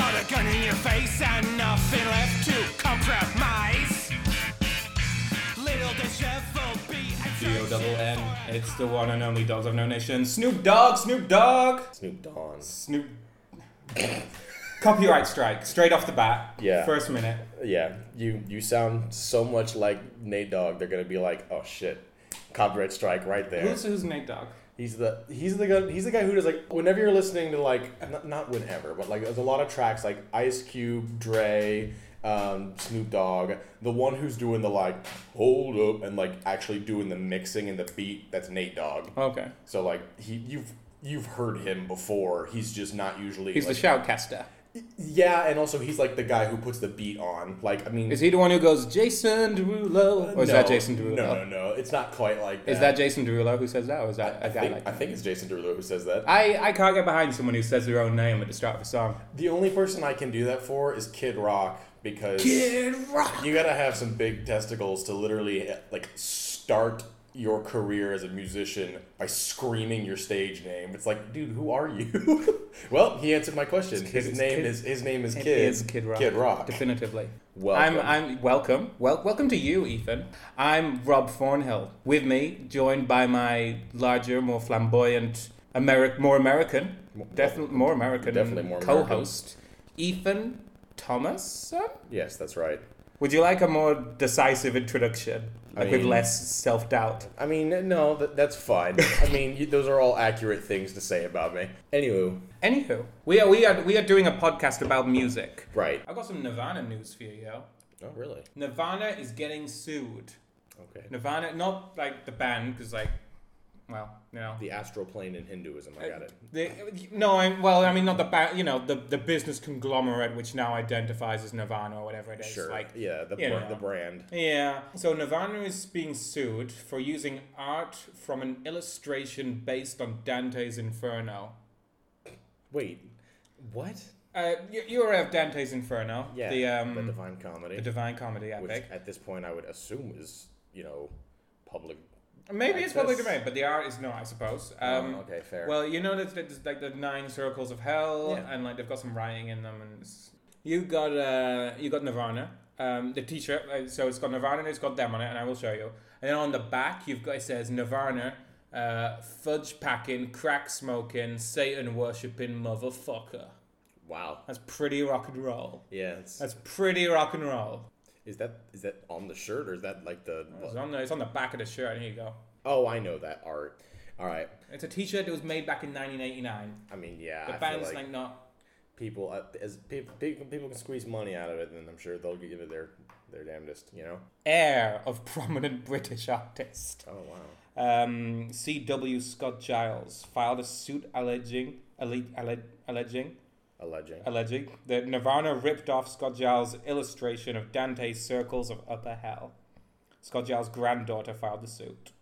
Got a gun in your face and nothing left to compromise. Little disheveled beat and D O double N. It's the one and only Dogs of No Nation. Snoop Dogg, Snoop Dogg, Snoop Dogg. Snoop. Copyright strike straight off the bat. Yeah. First minute. Yeah, you you sound so much like Nate Dogg. They're gonna be like, oh shit, copyright strike right there. Who's who's Nate Dogg? He's the he's the guy he's the guy who does like whenever you're listening to like not, not whenever but like there's a lot of tracks like Ice Cube, Dre, um, Snoop Dogg. The one who's doing the like hold up and like actually doing the mixing and the beat that's Nate Dogg. Okay. So like he you've you've heard him before. He's just not usually He's like, the shoutcaster. Yeah, and also he's like the guy who puts the beat on. Like I mean, Is he the one who goes Jason Derulo? Or is that no, Jason Derulo? No, no, no. It's not quite like that. Is that Jason Derulo who says that, or is that I a guy think, like I think it's Jason Derulo who says that. I, I can't get behind someone who says their own name at the start of a song. The only person I can do that for is Kid Rock because Kid Rock. you gotta have some big testicles to literally eh, like start your career as a musician by screaming your stage name. It's like, dude, who are you? well, he answered my question. Kid- His name Kid- is his name is Kid. is Kid Rock. Kid Rock. Definitively. Welcome. I'm, I'm welcome. Well, welcome to you, Ethan. I'm Rob Thornhill. With me, joined by my larger, more flamboyant, Ameri- more American, definitely more American, Definitely more co-host, Ethan Thomas. Yes, that's right. Would you like a more decisive introduction, I like with less self-doubt? I mean, no, that, that's fine. I mean, you, those are all accurate things to say about me. Anywho, Anywho, we are we are we are doing a podcast about music. right. I've got some Nirvana news for you, yo. Oh, really? Nirvana is getting sued. Okay. Nirvana, not like the band, because like, well, you know, The astral plane in Hinduism. I got it. the, no, I well, I mean not the band, you know, the the business conglomerate which now identifies as Nirvana or whatever it is. Sure. Like, yeah, the, br- the brand. yeah. So Nirvana is being sued for using art from an illustration based on Dante's Inferno. Wait, what? Uh, you, you're aware of Dante's Inferno, Yeah, the um, the Divine Comedy, the Divine Comedy which epic. at this point I would assume is you know public. Maybe it's public access. domain, but the art is not, I suppose. Um, oh, okay, fair. Well, you know that there's like the nine circles of hell, Yeah. and like they've got some writing in them, and it's, you got uh you got Nirvana, um the T-shirt. Like, so it's got Nirvana, and it's got them on it, and I will show you. And then on the back, you've got it says Nirvana, uh, fudge packing, crack smoking, Satan worshipping motherfucker. wow. That's pretty rock and roll. Yeah. That's pretty rock and roll. Is that is that on the shirt or is that like the? It's on the it's on the back of the shirt. Here you go. Oh, I know that art. All right. It's a T-shirt that was made back in 1989. I mean, yeah. The I band's like, like not people uh, as people, people can squeeze money out of it, then I'm sure they'll give it their their damnedest. You know. heir of prominent British artist. Oh wow. Um, C.W. Scott Giles filed a suit alleging, alle- alle- alleging, Alleging. alleging that Nirvana ripped off Scott Giles' illustration of Dante's Circles of Upper Hell. Scott Giles' granddaughter filed the suit.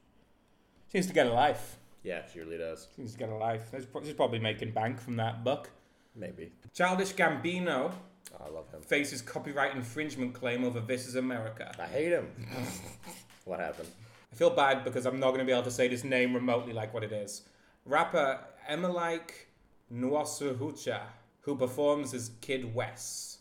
Seems to get a life. Yeah, she really does. Seems to get a life. She's probably making bank from that buck. Maybe. Childish Gambino Oh, I love him. faces copyright infringement claim over This Is America. I hate him. what happened? I feel bad because I'm not going to be able to say this name remotely like what it is. Rapper Emelike Nwasuhucha, who performs as Kidd Wes,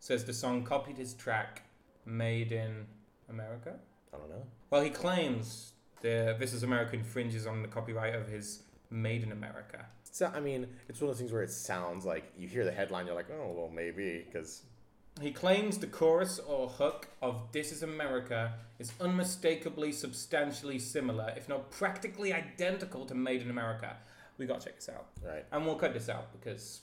says the song copied his track Made in America. I don't know. Well, he claims the This Is America infringes on the copyright of his Made in America. So I mean, it's one of those things where it sounds like you hear the headline, you're like, oh well, maybe because He claims the chorus or hook of This Is America is unmistakably substantially similar, if not practically identical to Made in America. We gotta check this out. right And we'll cut this out because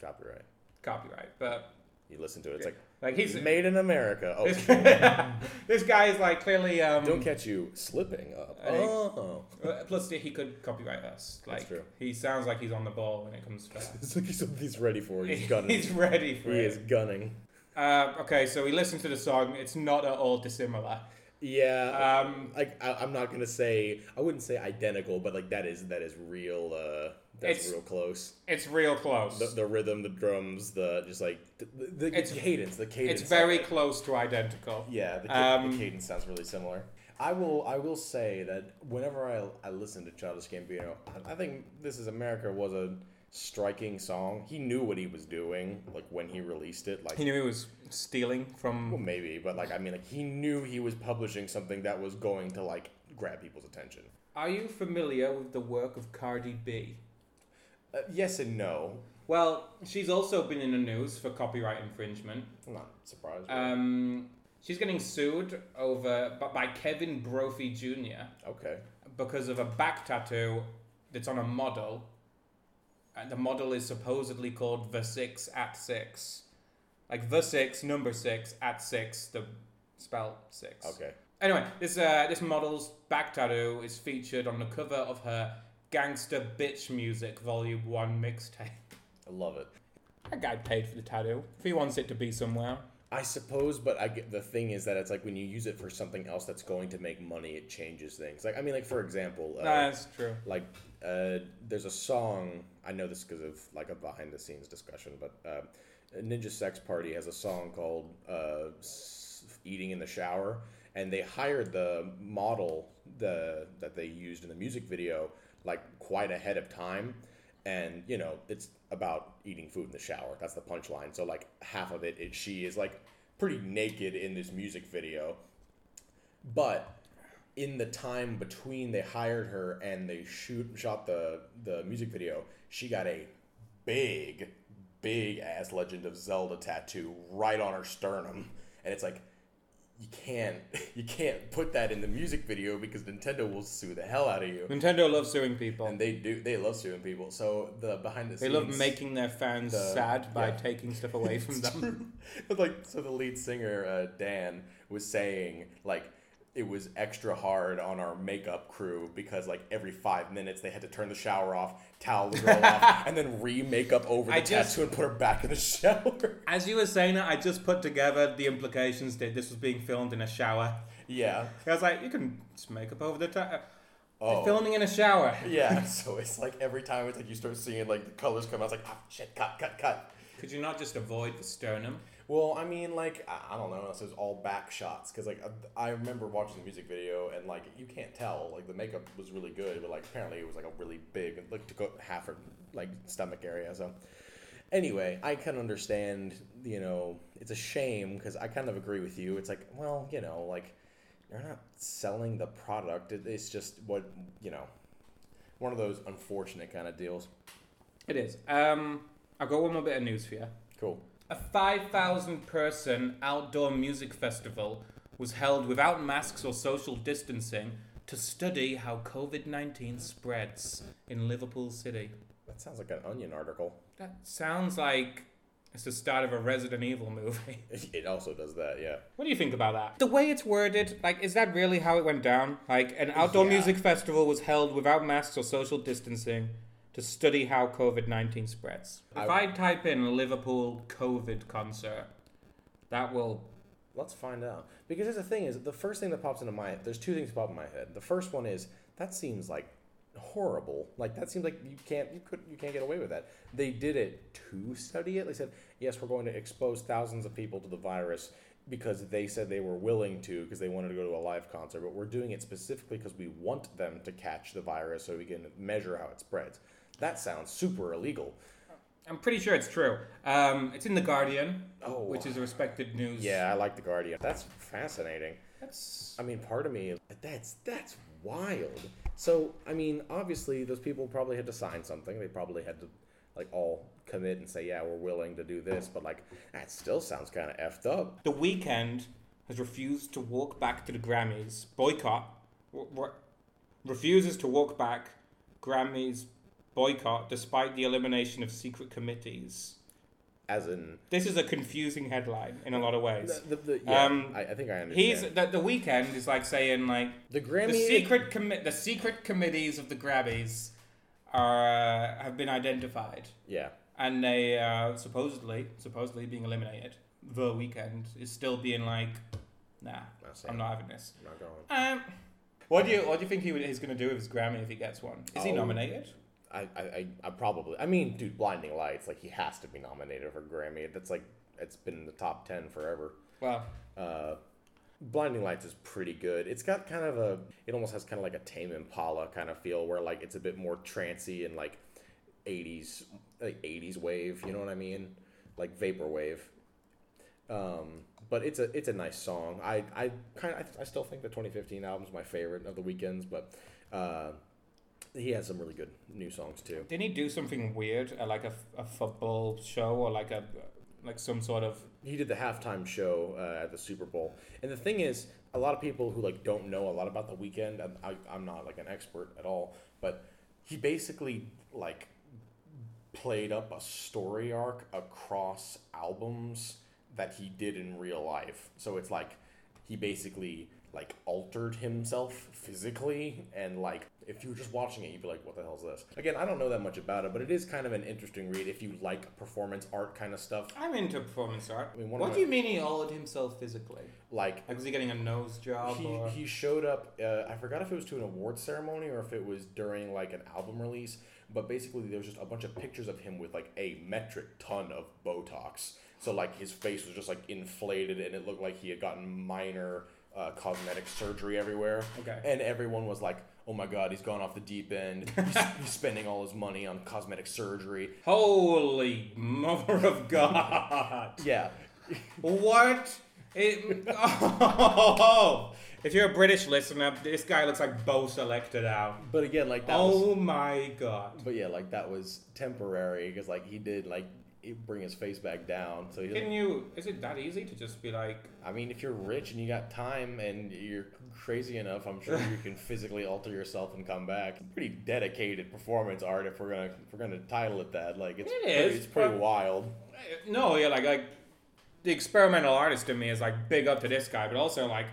copyright. copyright. But You listen to it, it's like like he's made in America. Oh, this guy is like clearly um don't catch you slipping up. I think- Oh, plus he could copyright us. Like That's true. he sounds like he's on the ball when it comes to that. it's like he's, he's ready for it. He's gunning. he's ready for he it. is gunning. Uh, okay, so we listened to the song. It's not at all dissimilar. Yeah. Um, like I, I'm not gonna say I wouldn't say identical, but like that is that is real. Uh, that's It's- real close. it's real close. The, the rhythm, the drums, the just like the, the, the It's- cadence. The cadence. it's very it. close to identical. Yeah, the, Um, the cadence sounds really similar. I will. I will say that whenever I, I listen to Childish Gambino, I, I think "This Is America" was a striking song. He knew what he was doing, like when he released it. Like He knew he was stealing from. well, maybe, but like I mean, like he knew he was publishing something that was going to like grab people's attention. Are you familiar with the work of Cardi B? Uh, yes and no. Well, she's also been in the news for copyright infringement. I'm not surprised. Um, she's getting sued over by- by Kevin Brophy Jr. okay. because of a back tattoo that's on a model. And the model is supposedly called the six at six, like the six number six at six, the spell six. Okay. Anyway, this uh, this model's back tattoo is featured on the cover of her Gangster Bitch Music Volume One mixtape. I love it. That guy paid for the tattoo. If he wants it to be somewhere. I suppose, but I get the thing is that it's like when you use it for something else that's going to make money, it changes things. Like I mean, like for example, uh, That's true. like uh, there's a song I know this because of like a behind the scenes discussion, but uh, Ninja Sex Party has a song called uh, "Eating in the Shower," and they hired the model the that they used in the music video like quite ahead of time, and you know it's about eating food in the shower. That's the punchline. So like half of it, it she is like pretty naked in this music video, but in the time between they hired her and they shoot shot the the music video, she got a big, big ass Legend of Zelda tattoo right on her sternum, and it's like you can't you can't put that in the music video because Nintendo will sue the hell out of you. Nintendo loves suing people. And they do they love suing people. So the behind the scenes. They scenes love making their fans the- sad by yeah. taking stuff away from them. Like so the lead singer uh, Dan was saying like it was extra hard on our makeup crew because like every five minutes they had to turn the shower off, towel the girl off, and then re makeup over the I just- tattoo and put her back in the shower. As you were saying that, I just put together the implications that this was being filmed in a shower. yeah. I was like, you can just make up over the time. Oh. Filming in a shower. Yeah. So it's like every time it's like you start seeing like the colors come out, it's like ah shit, cut, cut, cut. Could you not just avoid the sternum? Well, I mean, like I don't know, unless it was all back shots, because like I I remember watching the music video and like you can't tell, like the makeup was really good, but like apparently it was like a really big, like to go half her like stomach area. So anyway, I can understand, you know, it's a shame because I kind of agree with you. It's like, well, you know, like you're not selling the product; it's just what you know, one of those unfortunate kind of deals. It is. Um, I've got one more bit of news for you. Cool. A 5,000 person outdoor music festival was held without masks or social distancing to study how COVID 19 spreads in Liverpool City. That sounds like an Onion article. That sounds like it's the start of a Resident Evil movie. It also does that, yeah. What do you think about that? The way it's worded, like, is that really how it went down? Like, an outdoor Yeah. music festival was held without masks or social distancing to study how COVID 19 spreads. If I, I- type in Liverpool COVID concert, that will. Let's find out. Because here's the thing is the first thing that pops into my there's two things that pop in my head. The first one is that seems like horrible. Like that seems like you can't you could you can't get away with that. They did it to study it. They said, "Yes, we're going to expose thousands of people to the virus." Because they said they were willing to, because they wanted to go to a live concert, but we're doing it specifically because we want them to catch the virus so we can measure how it spreads. That sounds super illegal. I'm pretty sure it's true. Um, it's in The Guardian, Oh. which is a respected news. Yeah, I like the Guardian. That's fascinating. That's. I mean, part of me that's that's wild. So, I mean, obviously, those people probably had to sign something. They probably had to like all commit and say, "Yeah, we're willing to do this." But like, that still sounds kind of effed up. The Weeknd has refused to walk back to the Grammys. Boycott. R- r- refuses to walk back. Grammys boycott despite the elimination of secret committees. As in, This is a confusing headline in a lot of ways. the, the, the, yeah, Um, I, I think I understand. He's the, the Weeknd is like saying like the Grammy. the secret commit the secret committees of the Grammys are uh, have been identified Yeah, and they uh, supposedly supposedly being eliminated. The Weeknd is still being like, nah, Not I'm not having this. I'm not going. Um, what do you what do you think he would, he's going to do with his Grammy if he gets one? Is he Oh. nominated? I, I, I, probably. I mean, dude, Blinding Lights. Like, he has to be nominated for Grammy. That's like, it's been in the top ten forever. Wow. Uh, Blinding Lights is pretty good. It's got kind of a, it almost has kind of like a Tame Impala kind of feel, where like it's a bit more trancy and like, '80s like '80s wave. You know what I mean? Like vaporwave. Um, but it's a it's a nice song. I I kind of I, I still think the 2015 album's my favorite of the Weeknd's, but uh, he has some really good new songs too. Didn't he do something weird, uh, like a football show or like a like some sort of? He did the halftime show uh, at the Super Bowl, and the thing is, a lot of people who like don't know a lot about the Weeknd. I'm, I, I'm not like an expert at all, but he basically like played up a story arc across albums that he did in real life. So it's like he basically like altered himself physically and like if you were just watching it you'd be like what the hell is this again i don't know that much about it but it is kind of an interesting read if you like performance art kind of stuff I'm into performance art. I mean, one of what my- do you mean he altered himself physically? like Like was he getting a nose job he, or? he showed up uh, i forgot if it was to an award ceremony or if it was during like an album release but basically there was just a bunch of pictures of him with like a metric ton of botox so like his face was just like inflated and it looked like he had gotten minor uh, cosmetic surgery everywhere Okay. and everyone was like oh my god he's gone off the deep end he's, he's spending all his money on cosmetic surgery Holy mother of God! yeah what? It, oh, if you're a British listener, this guy looks like Bo Selected out. but again like that was Oh my God! but yeah like that was temporary because like he did like bring his face back down so Can you? Is it that easy to just be like? I mean, if you're rich and you got time and you're crazy enough, I'm sure you can physically alter yourself and come back. Pretty dedicated performance art, if we're gonna if we're gonna title it that. Like it's It pretty, is, it's pretty wild. No, yeah, like like the experimental artist in me is like big up to this guy, but also like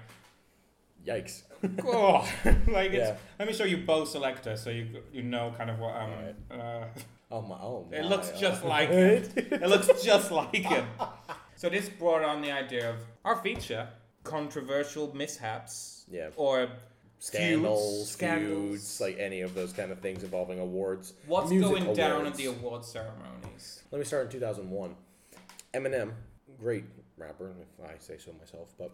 Yikes! oh, like it's. Yeah. Let me show you Bo' Selecta, so you you know kind of what um. Uh, Oh my! Oh my! It looks oh. just like him. It looks just like him. So this brought on the idea of our feature, controversial mishaps. Yeah. Or Scandals, feuds, scandals. feuds, like any of those kind of things involving awards. What's Music going down at the award ceremonies? Let me start in 2001. Eminem, great rapper, if I say so myself, but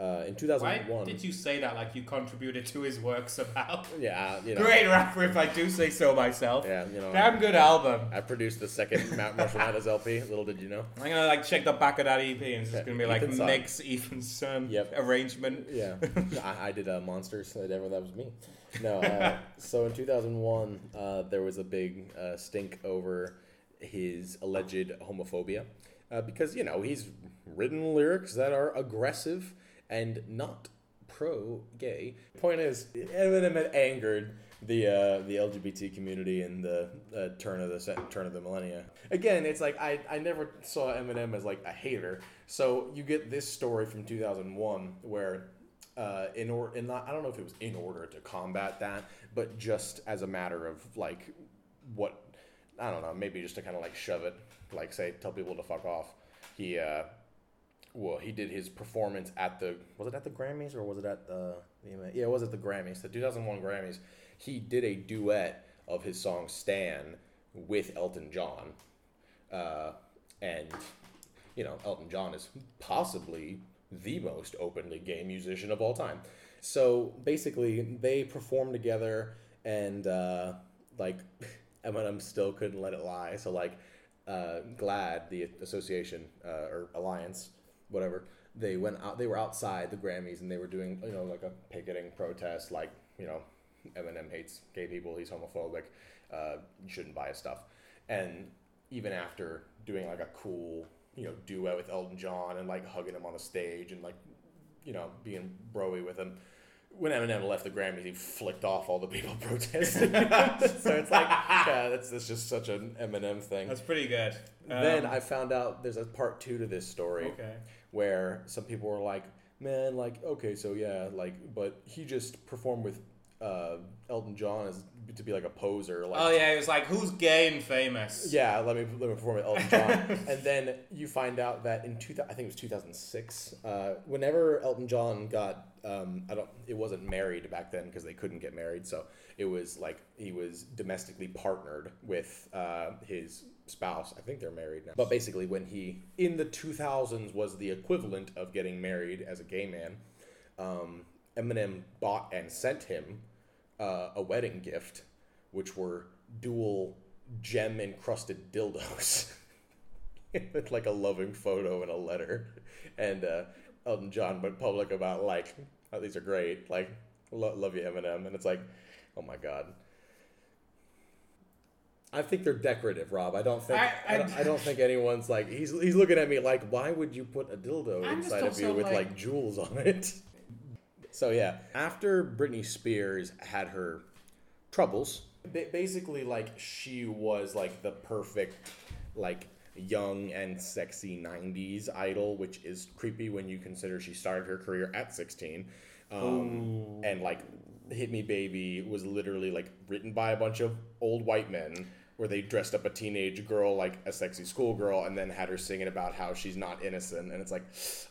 uh, in Why 2001. did you say that like you contributed to his work somehow? Yeah, you know. Great rapper, if I do say so myself. Yeah, you know. Damn good album. I produced the second Mount Marshall Mathers LP. Little did you know. I'm gonna like check the back of that EP and it's just gonna be like Ethan's mix Ethan's son Yep. arrangement. Yeah, I, I did uh, Monsters. That never that was me. No, uh, so in 2001, uh, there was a big uh, stink over his alleged homophobia uh, because you know he's written lyrics that are aggressive and not pro-gay. Point is, Eminem angered the uh, the LGBT community in the uh, turn of the se- turn of the millennia. Again, it's like I, I never saw Eminem as like a hater. So you get this story from 2001 where uh, in order, in not, I don't know if it was in order to combat that, but just as a matter of like what I don't know, maybe just to kind of like shove it, like say tell people to fuck off. He uh, well, he did his performance at the was it at the Grammys or was it at the yeah it was at the Grammys the 2001 Grammys. He did a duet of his song "Stan" with Elton John, uh, and you know Elton John is possibly the most openly gay musician of all time. So basically, they performed together, and uh, like Eminem still couldn't let it lie. So like, uh, GLAAD, the association uh, or alliance, whatever, they went out. They were outside the Grammys, and they were doing you know like a picketing protest, like you know, Eminem hates gay people. He's homophobic. Uh, you shouldn't buy his stuff. And even after doing like a cool you know duet with Elton John and like hugging him on the stage and like you know being broy with him. When Eminem left the Grammys, he flicked off all the people protesting. so it's like, yeah, that's, that's just such an Eminem thing. That's pretty good. then Um, I found out there's a part two to this story Okay. Where some people were like, man, like, okay, so yeah, like, but he just performed with uh, Elton John as to be like a poser. Like, Oh yeah, it was like who's gay and famous? yeah, let me let me perform with Elton John, and then you find out that in two, I think it was two thousand six. Uh, whenever Elton John got, um, I don't, it wasn't married back then because they couldn't get married, so it was like he was domestically partnered with uh, his spouse. I think they're married now, but basically when he in the two thousands was the equivalent of getting married as a gay man. Um, Eminem bought and sent him uh, a wedding gift, which were dual gem encrusted dildos with like a loving photo and a letter. And uh, Elton John went public about like, oh, these are great. Like, lo- love you, Eminem. And it's like, oh my god. I think they're decorative, Rob. I don't think I, I- don't, I don't think anyone's like he's he's looking at me like why would you put a dildo I'm inside of you with like, like- jewels on it? So yeah, after Britney Spears had her troubles, basically like she was like the perfect like young and sexy 90s idol, which is creepy when you consider she started her career at 16. Um, and like Hit Me Baby was literally like written by a bunch of old white men where they dressed up a teenage girl like a sexy schoolgirl and then had her singing about how she's not innocent. And it's like,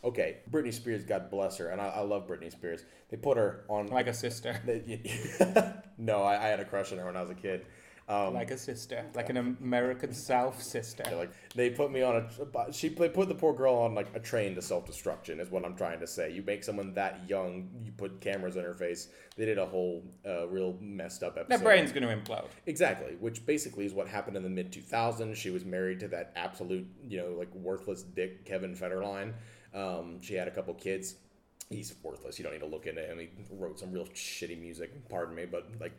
okay, Britney Spears, God bless her. And I, I love Britney Spears. They put her on. Like a sister. no, I, I had a crush on her when I was a kid. Um, Like a sister. Like an American South sister. yeah, like they put me on a she they put the poor girl on like a train to self destruction is what I'm trying to say. You make someone that young, you put cameras in her face. They did a whole uh, real messed up episode. Their brain's going to implode. Exactly, which basically is what happened in the mid 2000s. She was married to that absolute, you know, like worthless dick Kevin Federline. Um, she had a couple kids. He's worthless. You don't need to look into him. He wrote some real shitty music. Pardon me, but like,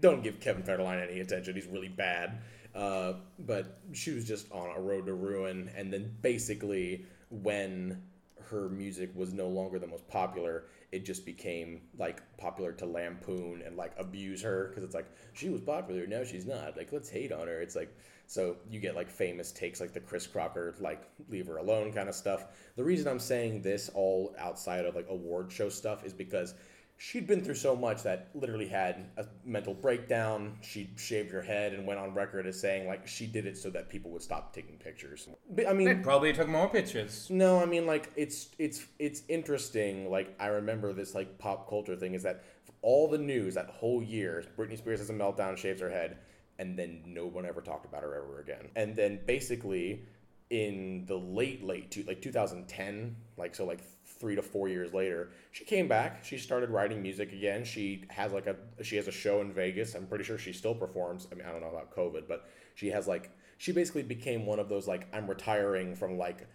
don't give Kevin Federline any attention. He's really bad. Uh, but she was just on a road to ruin. And then basically, when her music was no longer the most popular, it just became like popular to lampoon and like abuse her because it's like she was popular now she's not like let's hate on her it's like so you get like famous takes like the chris crocker like leave her alone kind of stuff the reason i'm saying this all outside of like award show stuff is because she'd been through so much that literally had a mental breakdown she shaved her head and went on record as saying like she did it so that people would stop taking pictures but i mean They probably took more pictures. no, I mean like it's it's it's interesting. Like I remember this like pop culture thing is that all the news that whole year, Britney Spears has a meltdown, shaves her head, and then no one ever talked about her ever again. And then basically in the late late to like 2010, like so like three to four years later, she came back. She started writing music again. She has like a she has a show in Vegas. I'm pretty sure she still performs. I mean, I don't know about COVID, but she has like she basically became one of those like I'm retiring from like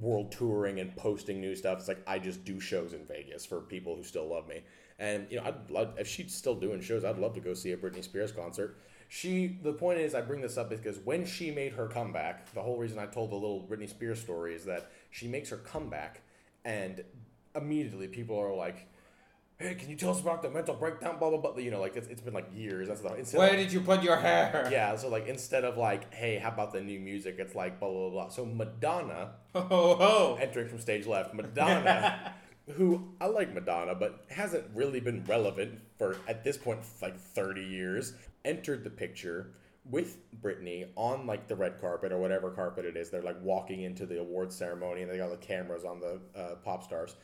world touring and posting new stuff. It's like I just do shows in Vegas for people who still love me. And you know, I'd love if she's still doing shows. I'd love to go see a Britney Spears concert. She. The point is, I bring this up because when she made her comeback, the whole reason I told the little Britney Spears story is that she makes her comeback, and immediately people are like. Hey, can you tell us about the mental breakdown? Blah blah blah. You know, like it's, it's been like years. That's the instead of- Where did you put your hair? yeah. So like instead of like, hey, how about the new music? It's like blah blah blah. So Madonna Ho, ho, ho. entering from stage left. Madonna, who I like Madonna, but hasn't really been relevant for at this point like 30 years, entered the picture with Britney on like the red carpet or whatever carpet it is. They're like walking into the awards ceremony and they got the cameras on the uh, pop stars.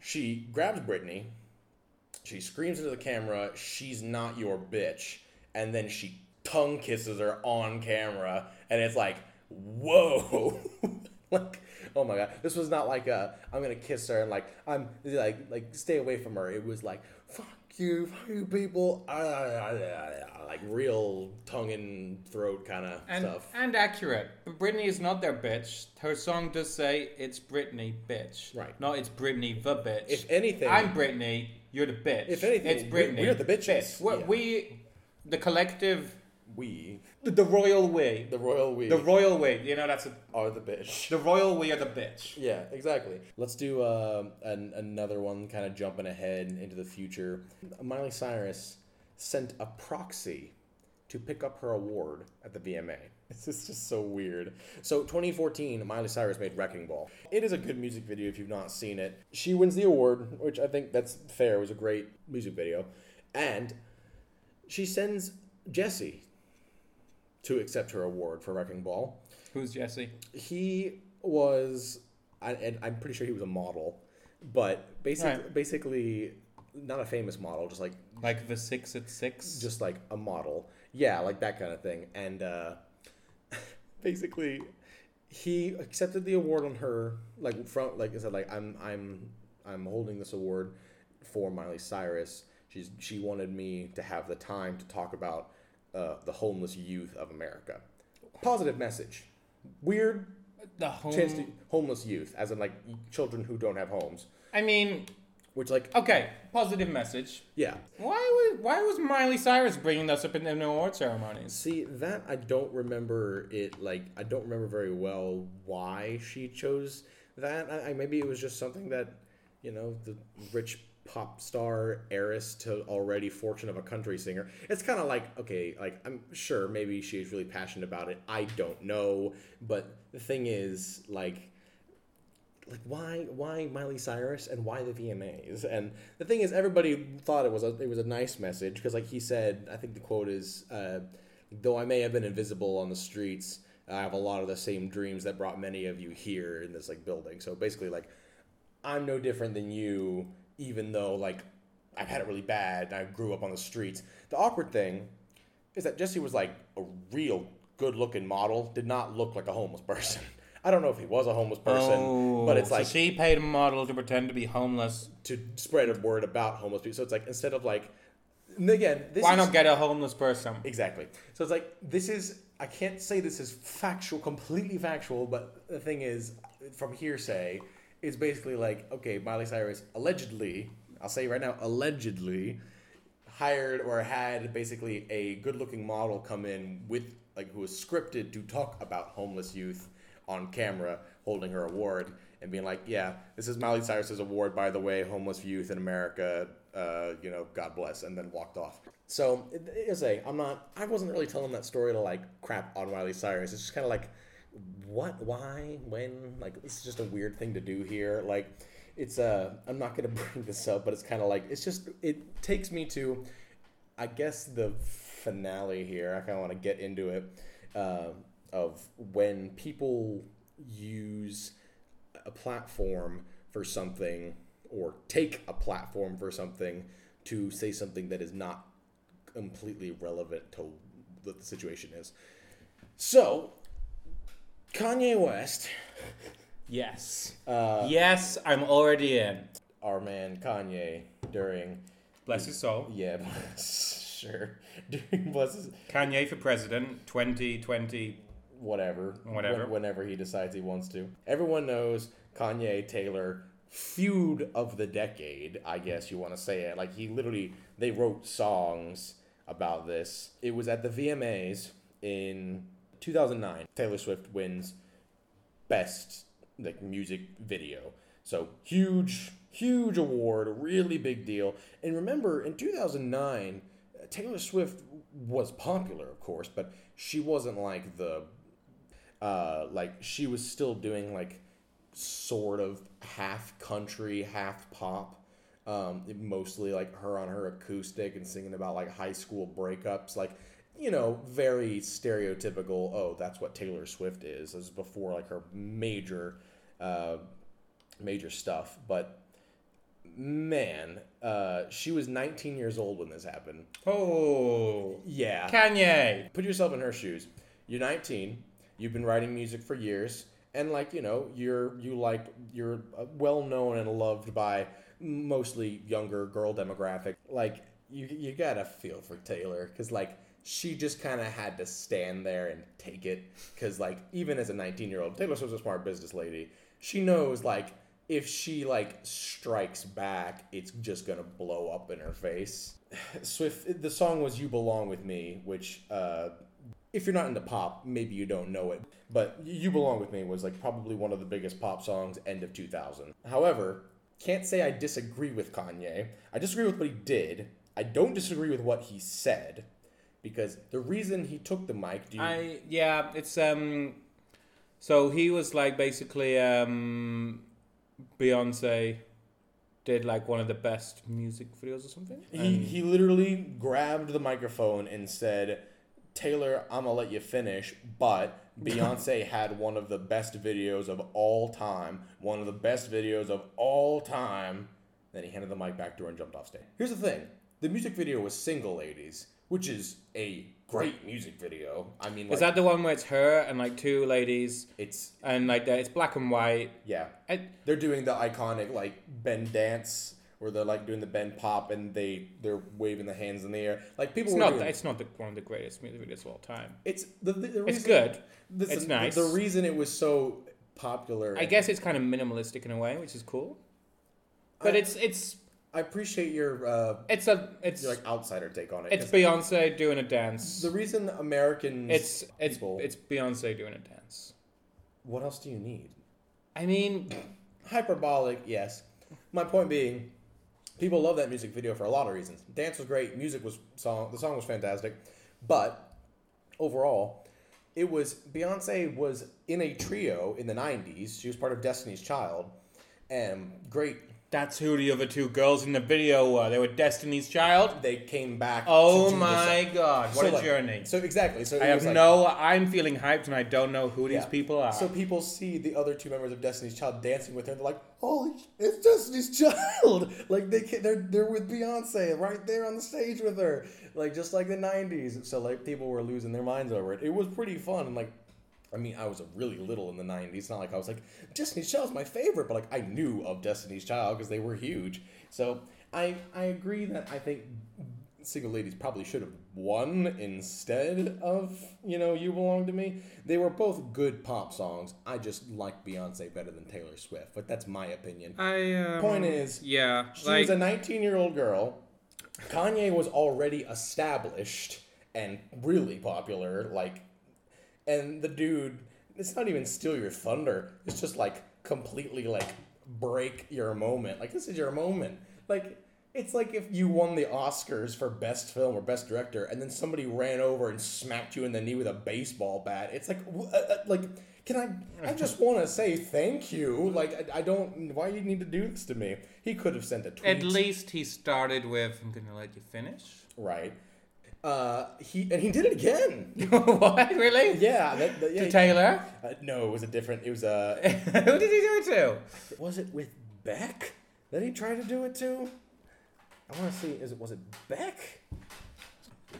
She grabs Britney, she screams into the camera, "She's not your bitch," and then she tongue kisses her on camera, and it's like, whoa, like, oh my god, this was not like a I'm gonna kiss her and like I'm like like stay away from her. It was like fuck you, you people, ah, like real tongue in throat kind of And, stuff. and accurate. Britney is not their bitch. Her song does say it's Britney, bitch. Right. Not it's Britney, the bitch. If anything- I'm Britney. You're the bitch. If anything, it's we're- Britney. we're the bitches. We, Yeah. we the collective, We, the, the royal we, the royal we, the royal we. You know that's a, are the bitch. the royal we are the bitch. Yeah, exactly. Let's do uh, an, another one, kind of jumping ahead into the future. Miley Cyrus sent a proxy to pick up her award at the VMA. This is just so weird. So, 2014, Miley Cyrus made Wrecking Ball. It is a good music video if you've not seen it. She wins the award, which I think that's fair. It was a great music video. And she sends Jesse to accept her award for Wrecking Ball Who's Jesse? he was I, and i'm pretty sure he was a model but basically Right. basically not a famous model just like Like the six at six. just like a model yeah like that kind of thing and uh basically he accepted the award on her like from like i said like i'm i'm i'm holding this award for miley cyrus she's she wanted me to have the time to talk about uh, the homeless youth of America. Positive message. Weird The home. chance to homeless youth, as in like children who don't have homes. I mean, Which like okay, positive message. yeah. Why was why was Miley Cyrus bringing this up in the award ceremonies? See that I don't remember it like I don't remember very well why she chose that. I, I maybe it was just something that you know the rich pop star heiress to already fortune of a country singer. It's kind of like okay, like I'm sure maybe she's really passionate about it. I don't know, but the thing is like like why why Miley Cyrus and why the VMAs? And the thing is, everybody thought it was a it was a nice message because like he said, I think the quote is, uh, "Though I may have been invisible on the streets, I have a lot of the same dreams that brought many of you here in this like building." So basically, like I'm no different than you, even though like I've had it really bad and I grew up on the streets. The awkward thing is that Jesse was like a real good looking model, did not look like a homeless person. I don't know if he was a homeless person, oh, but it's Oh, so like she paid a model to pretend to be homeless. to spread a word about homeless people. So it's like instead of like, again, this Why is, not get a homeless person? exactly? So it's like this is I can't say this is factual, completely factual, but the thing is, from hearsay, it's basically like okay, Miley Cyrus allegedly, I'll say right now, allegedly hired or had basically a good-looking model come in with like who was scripted to talk about homeless youth on camera holding her award and being like yeah this is miley cyrus's award by the way homeless youth in america uh, you know god bless and then walked off. So it is a i'm not i wasn't really telling that story to like crap on miley cyrus. It's just kind of like what why when like is just a weird thing to do here. Like it's uh i'm not gonna bring this up but it's kind of like it's just it takes me to i guess the finale here. I kind of want to get into it uh, of when people use a platform for something or take a platform for something to say something that is not completely relevant to what the situation is. So kanye west Yes. uh, yes, I'm already in. our man Kanye during Bless his soul. yeah sure during bless his Kanye for president, 2020. whatever Whatever. when- whenever he decides he wants to everyone knows Kanye Taylor feud of the decade I guess you want to say it like he literally they wrote songs about this it was at the VMAs in 2009 Taylor Swift wins best like music video. So huge, huge award, really big deal. And remember, in 2009, Taylor Swift was popular, of course, but she wasn't like the, uh, like she was still doing like sort of half country, half pop. Um, mostly like her on her acoustic and singing about like high school breakups, like you know, very stereotypical. Oh, that's what Taylor Swift is. This is before like her major, uh, major stuff. But man, uh, she was 19 years old when this happened. Oh. Yeah, Kanye. put yourself in her shoes. You're 19. You've been writing music for years, and like you know, you're you like you're uh, well known and loved by mostly younger girl demographic. Like you you gotta feel for Taylor because like she just kind of had to stand there and take it because like even as a 19 year old, Taylor Swift's a smart business lady. She knows like if she like strikes back, it's just gonna blow up in her face. Swift, the song was "You Belong with Me," which, uh, if you're not into pop, maybe you don't know it. But "You Belong with Me" was like probably one of the biggest pop songs end of 2000. However, can't say I disagree with Kanye. I disagree with what he did. I don't disagree with what he said, because the reason he took the mic, do you? I yeah, it's um so he was like basically um Beyonce did like one of the best music videos or something. He, he literally grabbed the microphone and said, Taylor, I'm gonna let you finish, but Beyonce had one of the best videos of all time, one of the best videos of all time. Then he handed the mic back to her and jumped off stage. Here's the thing the music video was Single Ladies, which is a great music video. I mean, like, Is that the one where it's her and like two ladies it's, and like the- it's black and white? yeah. They're doing the iconic, like, bend dance. where they're like doing the bend pop and they they're waving the hands in the air. Like people It's were not. doing- It's not the, one of the greatest music videos of all time. It's the, the, the It's good. this It's is- nice. The reason it was so popular. I guess it's kind of minimalistic in a way, which is cool. But I- it's it's I appreciate your uh, it's a it's your like outsider take on it. It's Beyonce doing a dance. the reason Americans. It's it's people- it's Beyonce doing a dance. What else do you need? I mean, Hyperbolic, yes. My point being, people love that music video for a lot of reasons. Dance was great, music was song, the song was fantastic, but overall, it was Beyonce was in a trio in the '90s. She was part of Destiny's Child, and great. That's who the other two girls in the video were. They were Destiny's Child. They came back. to Oh do my song. god, what So, a like, journey! So exactly. So I have was like- no. I'm feeling hyped, and I don't know who these Yeah. people are. So people see the other two members of Destiny's Child dancing with her. They're like, "Holy, sh- it's Destiny's Child!" Like they ca- they're they're with Beyonce right there on the stage with her, like just like the '90s. So like people were losing their minds over it. It was pretty fun. And like, I mean, I was a really little in the '90s. Not like I was like Destiny's Child Child's my favorite, but like I knew of Destiny's Child because they were huge. So I I agree that I think single ladies probably should have won instead of you know you belong to me they were both good pop songs i just like beyonce better than taylor swift but that's my opinion I um, Point is, yeah, she like was a 19 year old girl kanye was already established and really popular like and the dude it's not even steal your thunder. It's just like completely like break your moment. Like this is your moment. Like it's like if you won the oscars for best film or best director and then somebody ran over and smacked you in the knee with a baseball bat. It's like uh, uh, like can i i just want to say thank you. Like I, I don't why you need to do this to me? He could have sent a tweet. At least he started with "I'm gonna let you finish." right uh he and he did it again what really? yeah that, that- yeah, To he- Taylor? Uh, no, it was a different. It was uh, Who did he do it to? was it with Beck that he tried to do it to? I want to see. Is it was it Beck?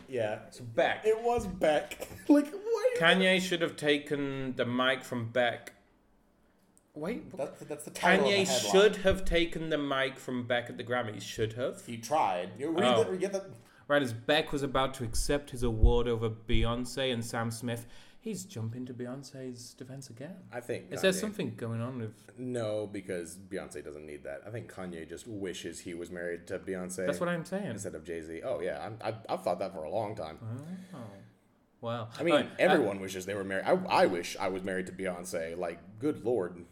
Yeah, It's Beck. it was Beck. like what? Kanye should have taken the mic from Beck. Wait. That's that's the title of the Kanye should have taken the mic from Beck at the Grammys. Should have. He tried. You read Oh. the, you get the. Right as Beck was about to accept his award over Beyonce and Sam Smith, he's jumping to Beyonce's defense again. I think. Is there something going on with? No, because Beyonce doesn't need that. I think Kanye just wishes he was married to Beyonce That's what I'm saying. instead of Jay Z. Oh yeah, I, I've thought that for a long time. Oh, wow. I mean, Alright, uh, everyone wishes they were married. I, I wish I was married to Beyonce. Like, good lord.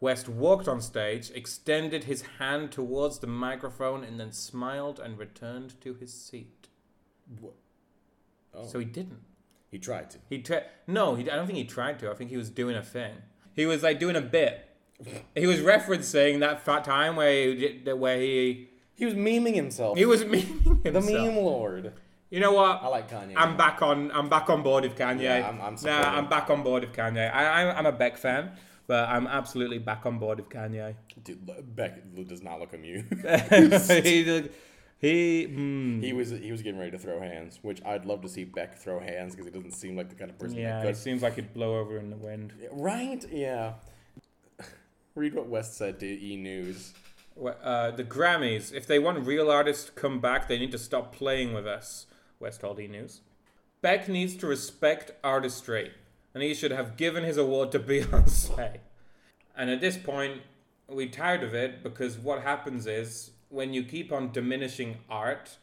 West walked on stage, extended his hand towards the microphone, and then smiled and returned to his seat. Oh. So he didn't. He tried to. He tried. no, he, I don't think he tried to. I think he was doing a thing. He was like doing a bit. He was referencing that fat time where he, where he He was memeing himself. he was memeing himself. the meme lord. You know what? I like Kanye. I'm back on. I'm back on board with Kanye. Yeah, I'm- I'm nah. I'm back on board with Kanye. I, I'm, I'm a Beck fan, but I'm absolutely back on board with Kanye. Dude, Beck does not look amused. he, he, mm, he was he was getting ready to throw hands, which I'd love to see Beck throw hands because he doesn't seem like the kind of person yeah, that it seems like it'd blow over in the wind. Right? Yeah. Read what West said to E News. Uh, the Grammys, if they want real artists to come back, they need to stop playing with us. West told E News. Beck needs to respect artistry, and he should have given his award to Beyonce. And at this point, we're tired of it because what happens is when you keep on diminishing art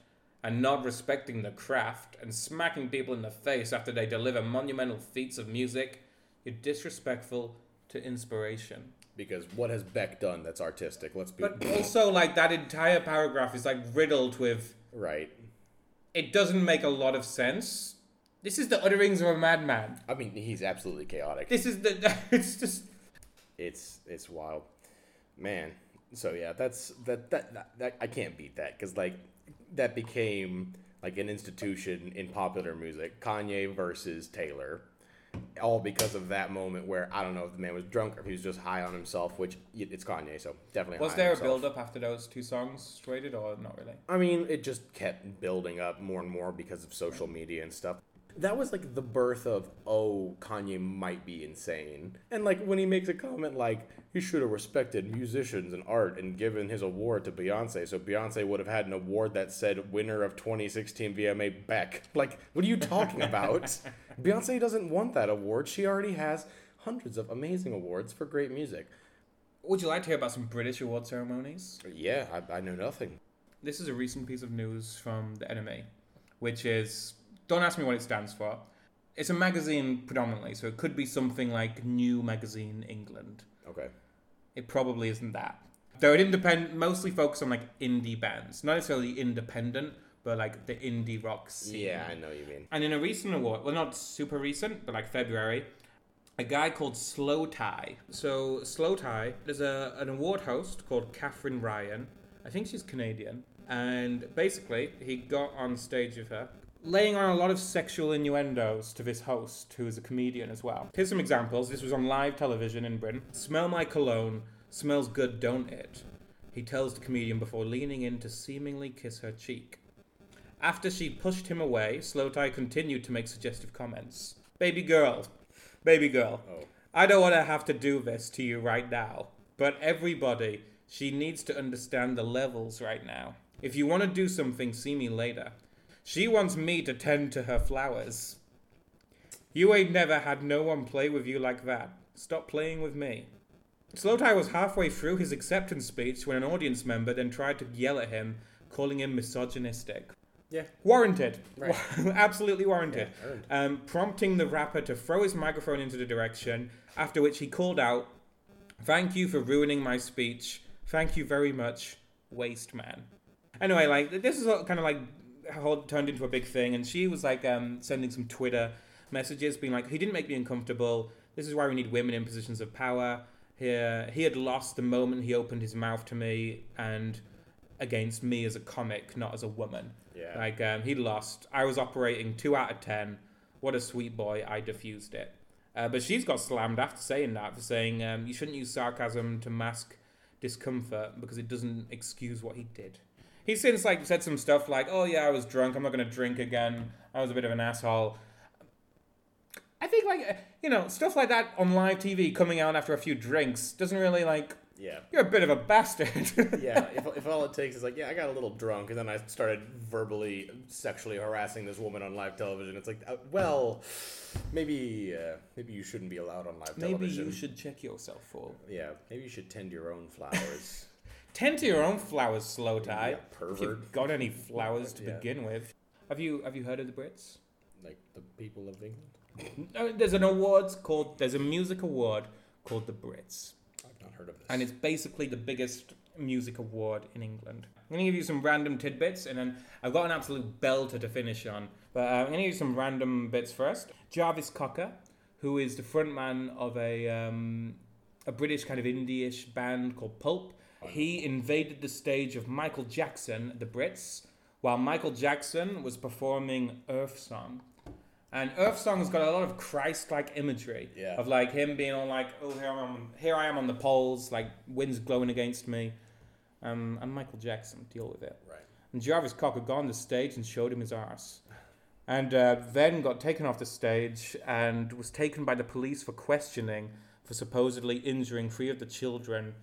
and not respecting the craft and smacking people in the face after they deliver monumental feats of music, you're disrespectful to inspiration. Because what has Beck done that's artistic? Let's be But also, like that entire paragraph is like riddled with. right. It doesn't make a lot of sense. This is the utterings of a madman. I mean, he's absolutely chaotic. This is the. It's just. It's it's wild, man. So yeah, that's that that, that, that I can't beat that because like that became like an institution in popular music. Kanye versus Taylor, all because of that moment where I don't know if the man was drunk or if he was just high on himself. Which it's Kanye, so definitely. Was there a build up after those two songs traded, or not really? I mean, it just kept building up more and more because of social media and stuff. That was like the birth of oh Kanye might be insane. And like when he makes a comment like he should have respected musicians and art and given his award to Beyonce, so Beyonce would have had an award that said winner of 2016 VMA Beck. Like, what are you talking about? Beyonce doesn't want that award. She already has hundreds of amazing awards for great music. Would you like to hear about some British award ceremonies? Yeah, I, I know nothing. This is a recent piece of news from the NME, which is don't ask me what it stands for. It's a magazine predominantly, so it could be something like New Magazine England. Okay. It probably isn't that. Though it independ mostly focus on like indie bands, not necessarily independent, but like the indie rock scene. Yeah, I know what you mean. And in a recent award, well, not super recent, but like February, a guy called Slowthai. So Slowthai, there's a an award host called Katherine Ryan. I think she's Canadian, and basically he got on stage with her, laying on a lot of sexual innuendos to this host, who is a comedian as well. Here's some examples. This was on live television in Britain. Smell my cologne. Smells good, don't it? He tells the comedian before leaning in to seemingly kiss her cheek. After she pushed him away, Slowthai continued to make suggestive comments. Baby girl, baby girl, Oh. I don't want to have to do this to you right now, but everybody, she needs to understand the levels right now. If you want to do something, see me later. She wants me to tend to her flowers. You ain't never had no one play with you like that. Stop playing with me. Slowthai was halfway through his acceptance speech when an audience member then tried to yell at him, calling him misogynistic. Yeah. Warranted. Right. Absolutely warranted. Yeah, um, prompting the rapper to throw his microphone into the direction, after which he called out, Thank you for ruining my speech. Thank you very much, Waste Man. Anyway, like, this is kind of like turned into a big thing, and she was like um, sending some Twitter messages being like, He didn't make me uncomfortable. This is why we need women in positions of power. Here, he had lost the moment he opened his mouth to me and against me as a comic, not as a woman. Yeah. Like um, he lost. I was operating two out of ten. What a sweet boy. I diffused it. Uh, but she's got slammed after saying that for saying um, you shouldn't use sarcasm to mask discomfort because it doesn't excuse what he did. He's since like said some stuff like, "Oh yeah, I was drunk. I'm not gonna drink again. I was a bit of an asshole." I think like you know stuff like that on live TV coming out after a few drinks doesn't really like Yeah. you're a bit of a bastard. yeah, if, if all it takes is like, yeah, I got a little drunk, and then I started verbally, sexually harassing this woman on live television. It's like, uh, well, maybe, uh, maybe you shouldn't be allowed on live Maybe television. Maybe you should check yourself, for. Yeah, maybe you should tend your own flowers. Tend to your own flowers, Slowthai. Yeah, If pervert. you've got any flowers to Yeah. begin with. Have you have you heard of the Brits? like the people of England. No, there's an awards called there's a music award called the Brits, I've not heard of this. and it's basically the biggest music award in England. I'm gonna give you some random tidbits, and then I've got an absolute belter to finish on. But uh, I'm gonna give you some random bits first. Jarvis Cocker, who is the frontman of a um, a British kind of indie-ish band called Pulp. He invaded the stage of Michael Jackson, the Brits, while Michael Jackson was performing Earth Song. And Earth Song has got a lot of Christ-like imagery Yeah. of like him being all like, "Oh, here I am, here I am on the poles, like wind's blowing against me." Um, and Michael Jackson deal with it. right. And Jarvis Cocker got on the stage and showed him his arse. And uh, then got taken off the stage and was taken by the police for questioning for supposedly injuring three of the children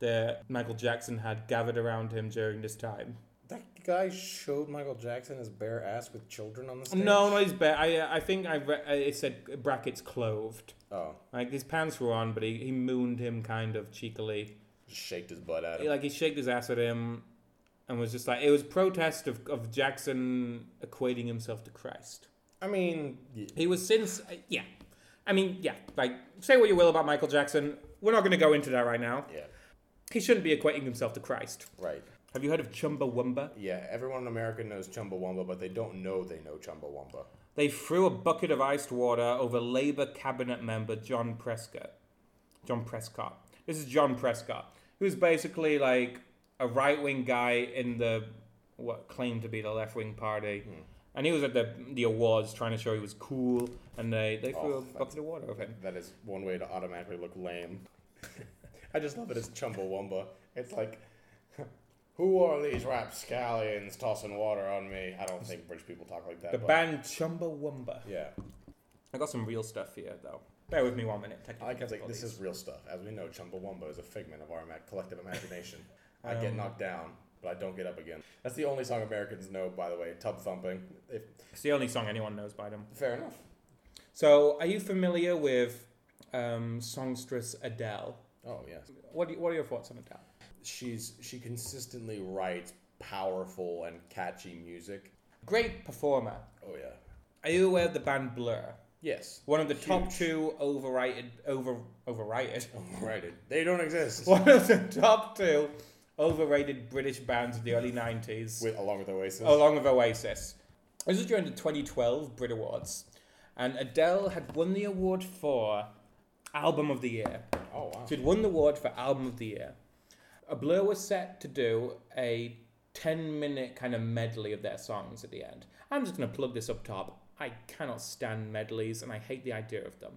that Michael Jackson had gathered around him during this time. That guy showed Michael Jackson his bare ass with children on the stage. No, no, he's bare. I, I think I re- it said brackets clothed. Oh, Like his pants were on, but he, he mooned him kind of cheekily. just shaked his butt at him. like he shaked his ass at him, and was just like it was protest of of Jackson equating himself to Christ. I mean, y- He was since uh, yeah, I mean yeah, like say what you will about Michael Jackson, we're not going to go into that right now. yeah, He shouldn't be equating himself to Christ. right. Have you heard of Chumbawamba? Yeah, everyone in America knows Chumbawamba, but they don't know they know Chumbawamba. They threw a bucket of iced water over Labour cabinet member John Prescott. John Prescott. This is John Prescott, who's basically like a right wing guy in the what claimed to be the left wing party. Hmm. And he was at the the awards trying to show he was cool, and they, they threw Oh, a bucket of water over him. That is one way to automatically look lame. I just love it as Chumbawamba. It's like Who are these rapscallions tossing water on me? I don't think British people talk like that. The but- band Chumbawamba. Yeah. I got some real stuff here, though. Bear with me one minute. I like how it's this is real stuff. As we know, Chumbawamba is a figment of our ima- collective imagination. I get Um, knocked down, but I don't get up again. That's the only song Americans know, by the way. Tub thumping. If It's the only song anyone knows by them. fair enough. So, are you familiar with um, songstress Adele? Oh yes. What, do you, what are your thoughts on Adele? She's she consistently writes powerful and catchy music. Great performer. Oh yeah. Are you aware of the band Blur? Yes. One of the top two overrated, over, overrated. Overrated. They don't exist. One of the top two overrated British bands of the early 90s. With along with Oasis. along with Oasis. This was during the 2012 Brit Awards, and Adele had won the award for Album of the Year. Oh wow. She'd won the award for Album of the Year. A Blur was set to do a 10 minute kind of medley of their songs at the end. I'm just going to plug this up top. I cannot stand medleys, and I hate the idea of them.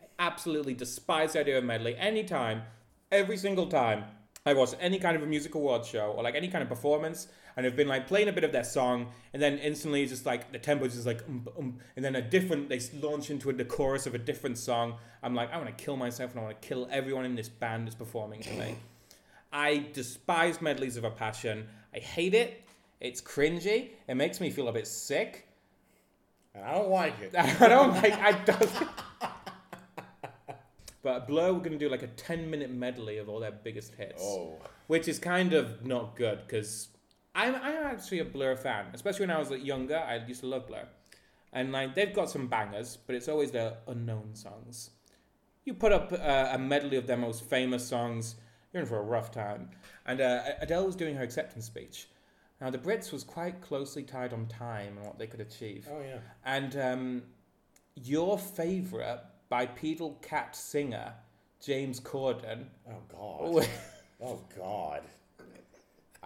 I absolutely despise the idea of medley. Anytime, every single time I watch any kind of a music awards show or like any kind of performance, and have been like playing a bit of their song, and then instantly it's just like the tempo is just like, um, um, and then a different they launch into the chorus of a different song. I'm like, I want to kill myself, and I want to kill everyone in this band that's performing today. I despise medleys of a passion. I hate it. It's cringy. It makes me feel a bit sick. And I don't like it. I don't like. I don't. but Blur were going to do like a ten minute medley of all their biggest hits, Oh. which is kind of not good because I'm I'm actually a Blur fan, especially when I was like, younger. I used to love Blur, and like they've got some bangers, but it's always their unknown songs. You put up uh, a medley of their most famous songs, you're in for a rough time. And uh, Adele was doing her acceptance speech. Now the Brits was quite closely tied on time and what they could achieve. Oh yeah. And um, your favourite bipedal cat singer, James Corden. Oh god. Oh god.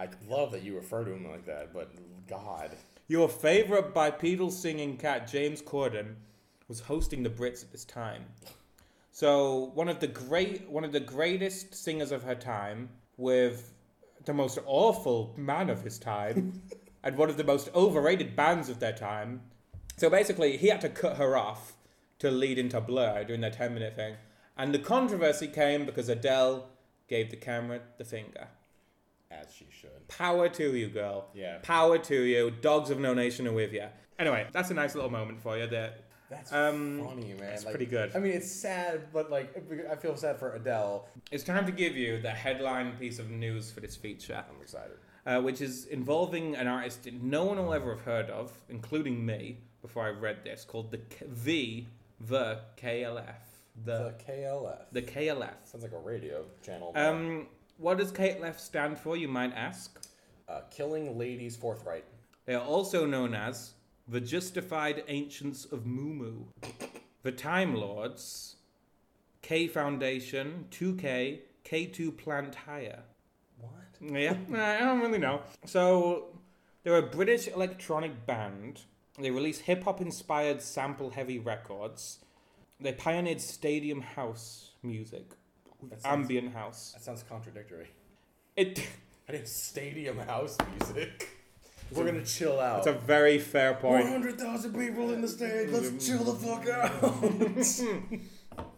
I love that you refer to him like that, but God. your favourite bipedal singing cat, James Corden, was hosting the Brits at this time. So one of the great, one of the greatest singers of her time, with the most awful man of his time, and one of the most overrated bands of their time. So basically, he had to cut her off to lead into Blur doing their 10 minute thing. And the controversy came because Adele gave the camera the finger. As she should. Power to you, girl. Yeah. Power to you. Dogs of no nation are with you. Anyway, that's a nice little moment for you. That That's Um, funny, man. that's Like, pretty good. I mean, it's sad, but like, I feel sad for Adele. it's time to give you the headline piece of news for this feature, I'm excited. uh, which is involving an artist that no one will ever have heard of, including me, before I read this, called the K- V, the KLF, The the KLF. the KLF. Sounds like a radio channel. Um, what does KLF stand for? You might ask. uh, killing ladies forthright. They are also known as the Justified Ancients of Mumu, the Time Lords, K Foundation, 2K, K2 Plant Hire. What? Yeah, I don't really know. So, they're a British electronic band. They release hip hop inspired sample heavy records. They pioneered stadium house music, sounds, ambient house. that sounds contradictory. It, I did stadium house music. We're gonna chill out. it's a very fair One point. hundred thousand people in the stage. Let's mm. chill the fuck out.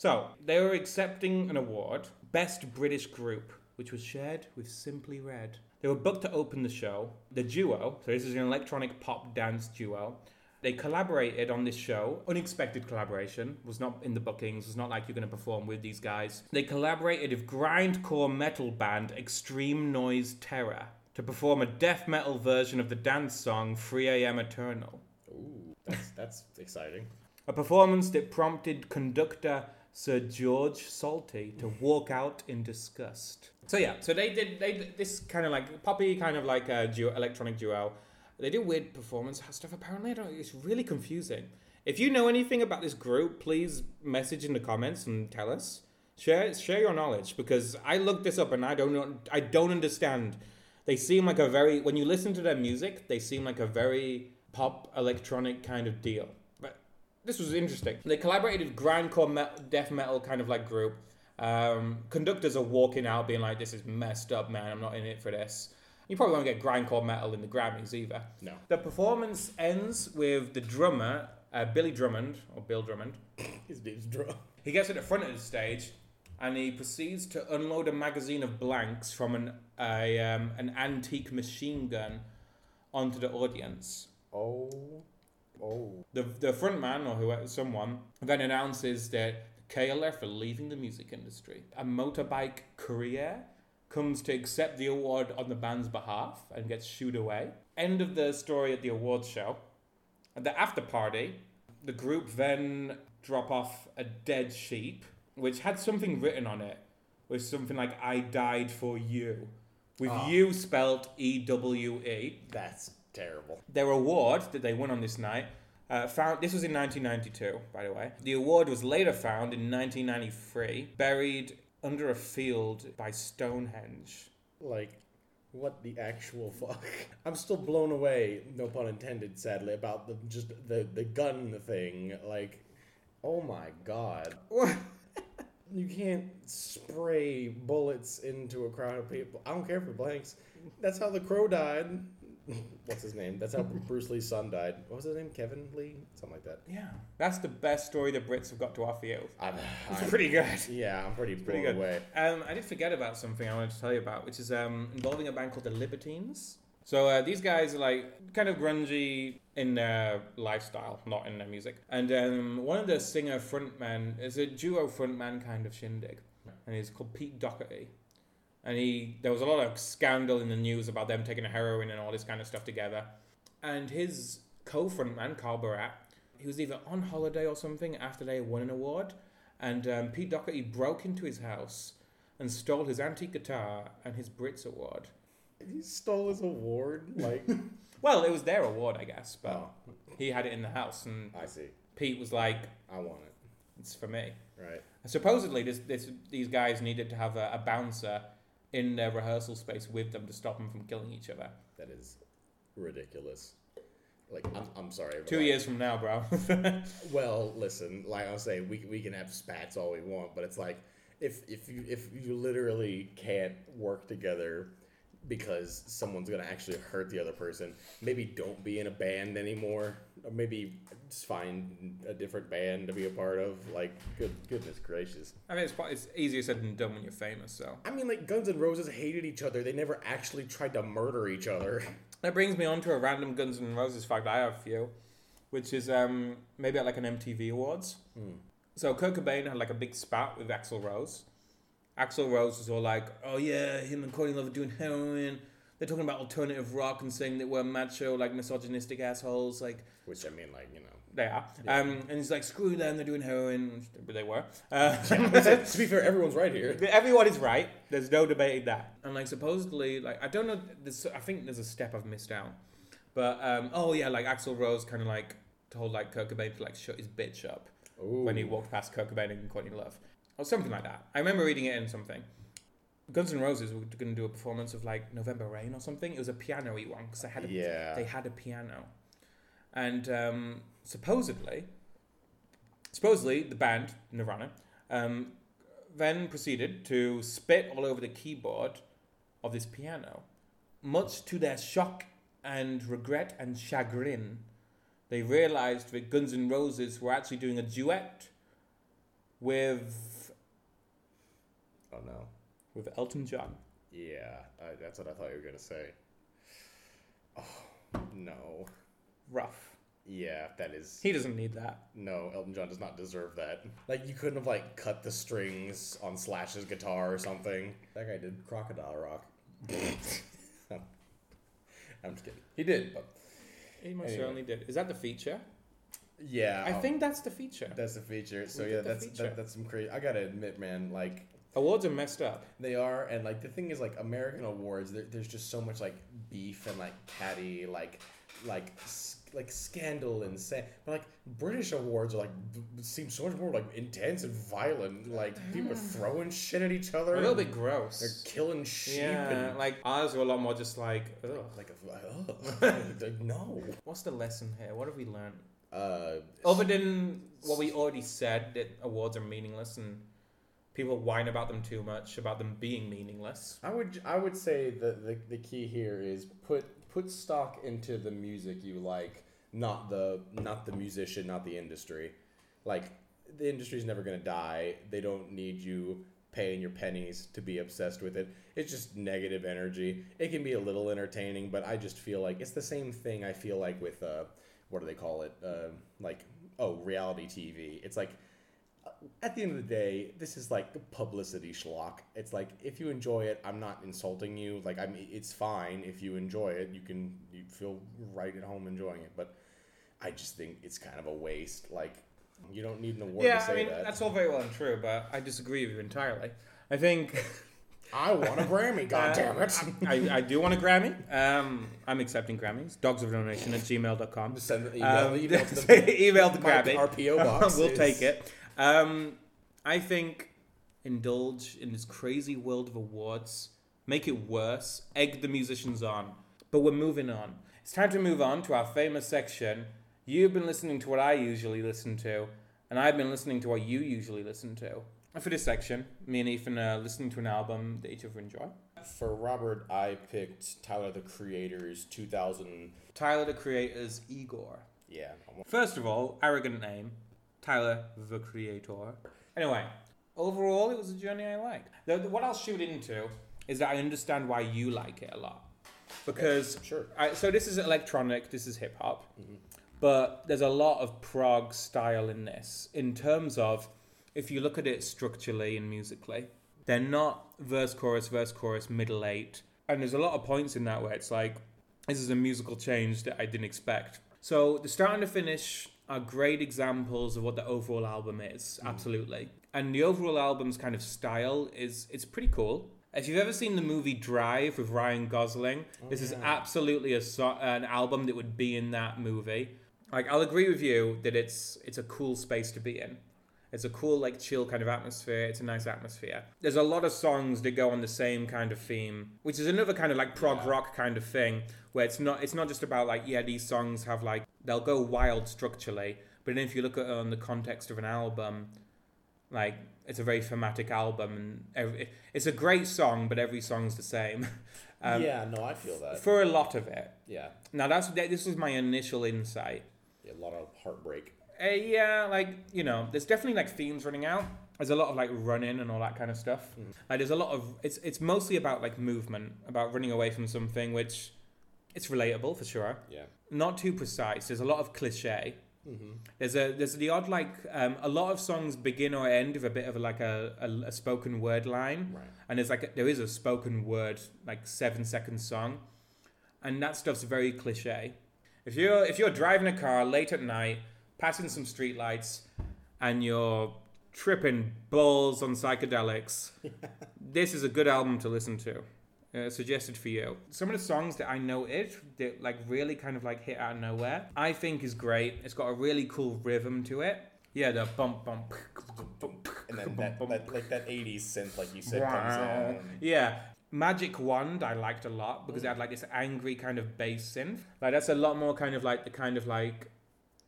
So, they were accepting an award, Best British Group, which was shared with Simply Red. They were booked to open the show. The duo, so this is an electronic pop dance duo, they collaborated on this show. Unexpected collaboration, was not in the bookings, It's not like you're going to perform with these guys. They collaborated with grindcore metal band Extreme Noise Terror to perform a death metal version of the dance song 3am Eternal. Ooh, that's that's exciting. A performance that prompted conductor Sir George Solti to walk out in disgust. So yeah, so they did they did this kind of like poppy kind of like a duo, electronic duo. They do weird performance stuff. Apparently, I don't. It's really confusing. If you know anything about this group, please message in the comments and tell us. Share share your knowledge because I looked this up and I don't know. I don't understand. They seem like a very when you listen to their music, they seem like a very pop electronic kind of deal. But this was interesting. They collaborated with grindcore death metal kind of like group. Um, conductors are walking out, being like, "This is messed up, man. I'm not in it for this." You probably won't get grindcore metal in the Grammys either. No. The performance ends with the drummer, uh, Billy Drummond or Bill Drummond. His name's Drum. He gets at the front of the stage, and he proceeds to unload a magazine of blanks from an a, um, an antique machine gun onto the audience. Oh. Oh. The the front man or whoever someone then announces that KLF are leaving the music industry. A motorbike courier comes to accept the award on the band's behalf and gets shooed away. End of the story at the awards show. At the after party, the group then drop off a dead sheep which had something written on it. With something like "I died for you," with Ah. "you" spelled E W E That's terrible. their award that they won on this night uh, found this was in 1992 by the way the award was later found in 1993 buried under a field by stonehenge Like, what the actual fuck? I'm still blown away, no pun intended, sadly, about the just the the gun thing. Like, oh my god. You can't spray bullets into a crowd of people. I don't care for blanks. That's how the crow died. What's his name? That's how Bruce Lee's son died. What was his name? Kevin Lee? Something like that. yeah that's the best story the brits have got to offer you I'm, it's I'm- pretty good yeah, I'm pretty pretty good. away. Um, I did forget about something I wanted to tell you about, which is um, involving a band called the Libertines. So uh, these guys are like kind of grungy in their lifestyle, not in their music. And um, one of the singer frontmen is a duo frontman kind of shindig, and he's called Pete Doherty. And he there was a lot of scandal in the news about them taking a heroin and all this kind of stuff together. And his co-frontman Carl Barat, he was either on holiday or something after they won an award, and um, Pete Doherty broke into his house and stole his antique guitar and his Brits award. He stole his award. Like, Well, it was their award, I guess, but oh, he had it in the house, and I see. Pete was like, I want it. "It's for me." Right. Supposedly, this, this these guys needed to have a, a bouncer in their rehearsal space with them to stop them from killing each other. That is ridiculous. Like, I'm, I'm sorry. Two like- years from now, bro. Well, listen, like I was saying, we, we can have spats all we want, but it's like if if you if you literally can't work together because someone's gonna actually hurt the other person, maybe don't be in a band anymore, or maybe just find a different band to be a part of. Like, good goodness gracious. I mean, it's quite, it's easier said than done when you're famous. So I mean, like Guns N' Roses hated each other. They never actually tried to murder each other. that brings me on to a random Guns N' Roses fact I have for you, which is um, maybe at like an MTV Awards. So Kurt Cobain had like a big spat with Axl Rose. Axl Rose was all like, "Oh yeah, him and Courtney Love are doing heroin. They're talking about alternative rock and saying that we're macho, like misogynistic assholes. Like Which I mean, like you know. they are." Um, and he's like, "Screw them, they're doing heroin." But they were. Uh, to be fair, everyone's right here. Everyone is right. There's no debating that. And like supposedly, like I don't know. There's, I think there's a step I've missed out. But um, oh yeah, like Axl Rose kind of like told like Kurt Cobain to like shut his bitch up Ooh. when he walked past Kurt Cobain and Courtney Love, or something like that. I remember reading it in something. Guns N' Roses were going to do a performance of like November Rain or something. It was a piano-y one because they had a, Yeah. they had a piano, and um, supposedly, supposedly the band Nirvana um, then proceeded to spit all over the keyboard of this piano, much to their shock and regret and chagrin. They realized that Guns N' Roses were actually doing a duet with Oh no. with Elton John. Yeah, I, that's what I thought you were gonna say. Oh no. Rough. Yeah, that is He doesn't need that. no. Elton John does not deserve that. Like you couldn't have like cut the strings on Slash's guitar or something. That guy did Crocodile Rock. I'm just kidding. He did, but He most Anyway. certainly did. Is that the feature? yeah, I um, think that's the feature. that's the feature. So We yeah, that's that, that's some crazy. I gotta admit, man, like Awards are messed up. They are, and like the thing is, like American awards, there, there's just so much like beef and like catty, like like like scandal and sa- but like British awards are like b- seem so much more like intense and violent. Like people are throwing shit at each other. A little and bit gross. They're killing sheep yeah, and like ours are a lot more just like, ugh. like, a, ugh. Like, no. What's the lesson here? What have we learned? Uh, Other than what we already said, that awards are meaningless and people whine about them too much, about them being meaningless. I would I would say the, the the key here is put put stock into the music you like, not the not the musician, not the industry. Like the industry's never gonna die. They don't need you paying your pennies to be obsessed with it. It's just negative energy. It can be a little entertaining, but I just feel like it's the same thing I feel like with uh what do they call it? Uh, like oh, reality TV. It's like at the end of the day, this is like the publicity schlock. It's like if you enjoy it, I'm not insulting you. Like I'm, it's fine if you enjoy it. You can you feel right at home enjoying it. But I just think it's kind of a waste. Like you don't need an award yeah, to say I mean that. that's all very well and true, but I disagree with you entirely. I think I want a Grammy. God damn it! I, I do want a Grammy. Um, I'm accepting Grammys. Dogs of No Nation at gmail.com. Send the email, Um, email to the email the Grammy. our PO box. we'll is- take it. Um, I think indulge in this crazy world of awards, make it worse, egg the musicians on. But we're moving on. It's time to move on to our famous section. You've been listening to what I usually listen to, and I've been listening to what you usually listen to. For this section, me and Ethan are listening to an album that each other enjoy. For Robert, I picked Tyler the Creator's 2000. Tyler the Creator's Igor. Yeah, First of all, arrogant name, Tyler the Creator. Anyway, overall, it was a journey I liked. The, the- what I'll shoot into is that I understand why you like it a lot. Because, sure. I, so this is electronic, this is hip hop, mm-hmm. but there's a lot of prog style in this in terms of if you look at it structurally and musically, they're not verse, chorus, verse, chorus, middle eight. And there's a lot of points in that where it's like, this is a musical change that I didn't expect. So the start and the finish are great examples of what the overall album is, mm. absolutely. And the overall album's kind of style is it's pretty cool. If you've ever seen the movie Drive with Ryan Gosling, oh, this is absolutely a so- an album that would be in that movie. Like I'll agree with you that it's it's a cool space to be in. It's a cool, like, chill kind of atmosphere. It's a nice atmosphere. There's a lot of songs that go on the same kind of theme, which is another kind of like prog Yeah. rock kind of thing, where it's not it's not just about like yeah these songs have like they'll go wild structurally, but then if you look at it on the context of an album, like it's a very thematic album and every, it's a great song, but every song's the same. um, yeah, no, I feel that. For a lot of it. Yeah, Now that's that, this was my initial insight. yeah, a lot of heartbreak. Uh, yeah, like you know, there's definitely like themes running out. There's a lot of like running and all that kind of stuff. Like there's a lot of it's it's mostly about like movement, about running away from something, which it's relatable for sure. Yeah. Not too precise. There's a lot of cliche. Mm-hmm. There's a there's the odd like um, a lot of songs begin or end with a bit of like a, a, a spoken word line, Right. and there's like a, there is a spoken word like seven second song, and that stuff's very cliche. If you're if you're driving a car late at night, passing some streetlights, and you're tripping balls on psychedelics, this is a good album to listen to. Uh, suggested for you. Some of the songs that I noted that like really kind of like hit out of nowhere, I think is great. It's got a really cool rhythm to it. Yeah, the bump bump. And then that, that like that '80s synth, like you said, comes Wow. in. Yeah. Magic Wand I liked a lot because it had like this angry kind of bass synth. Like that's a lot more kind of like the kind of like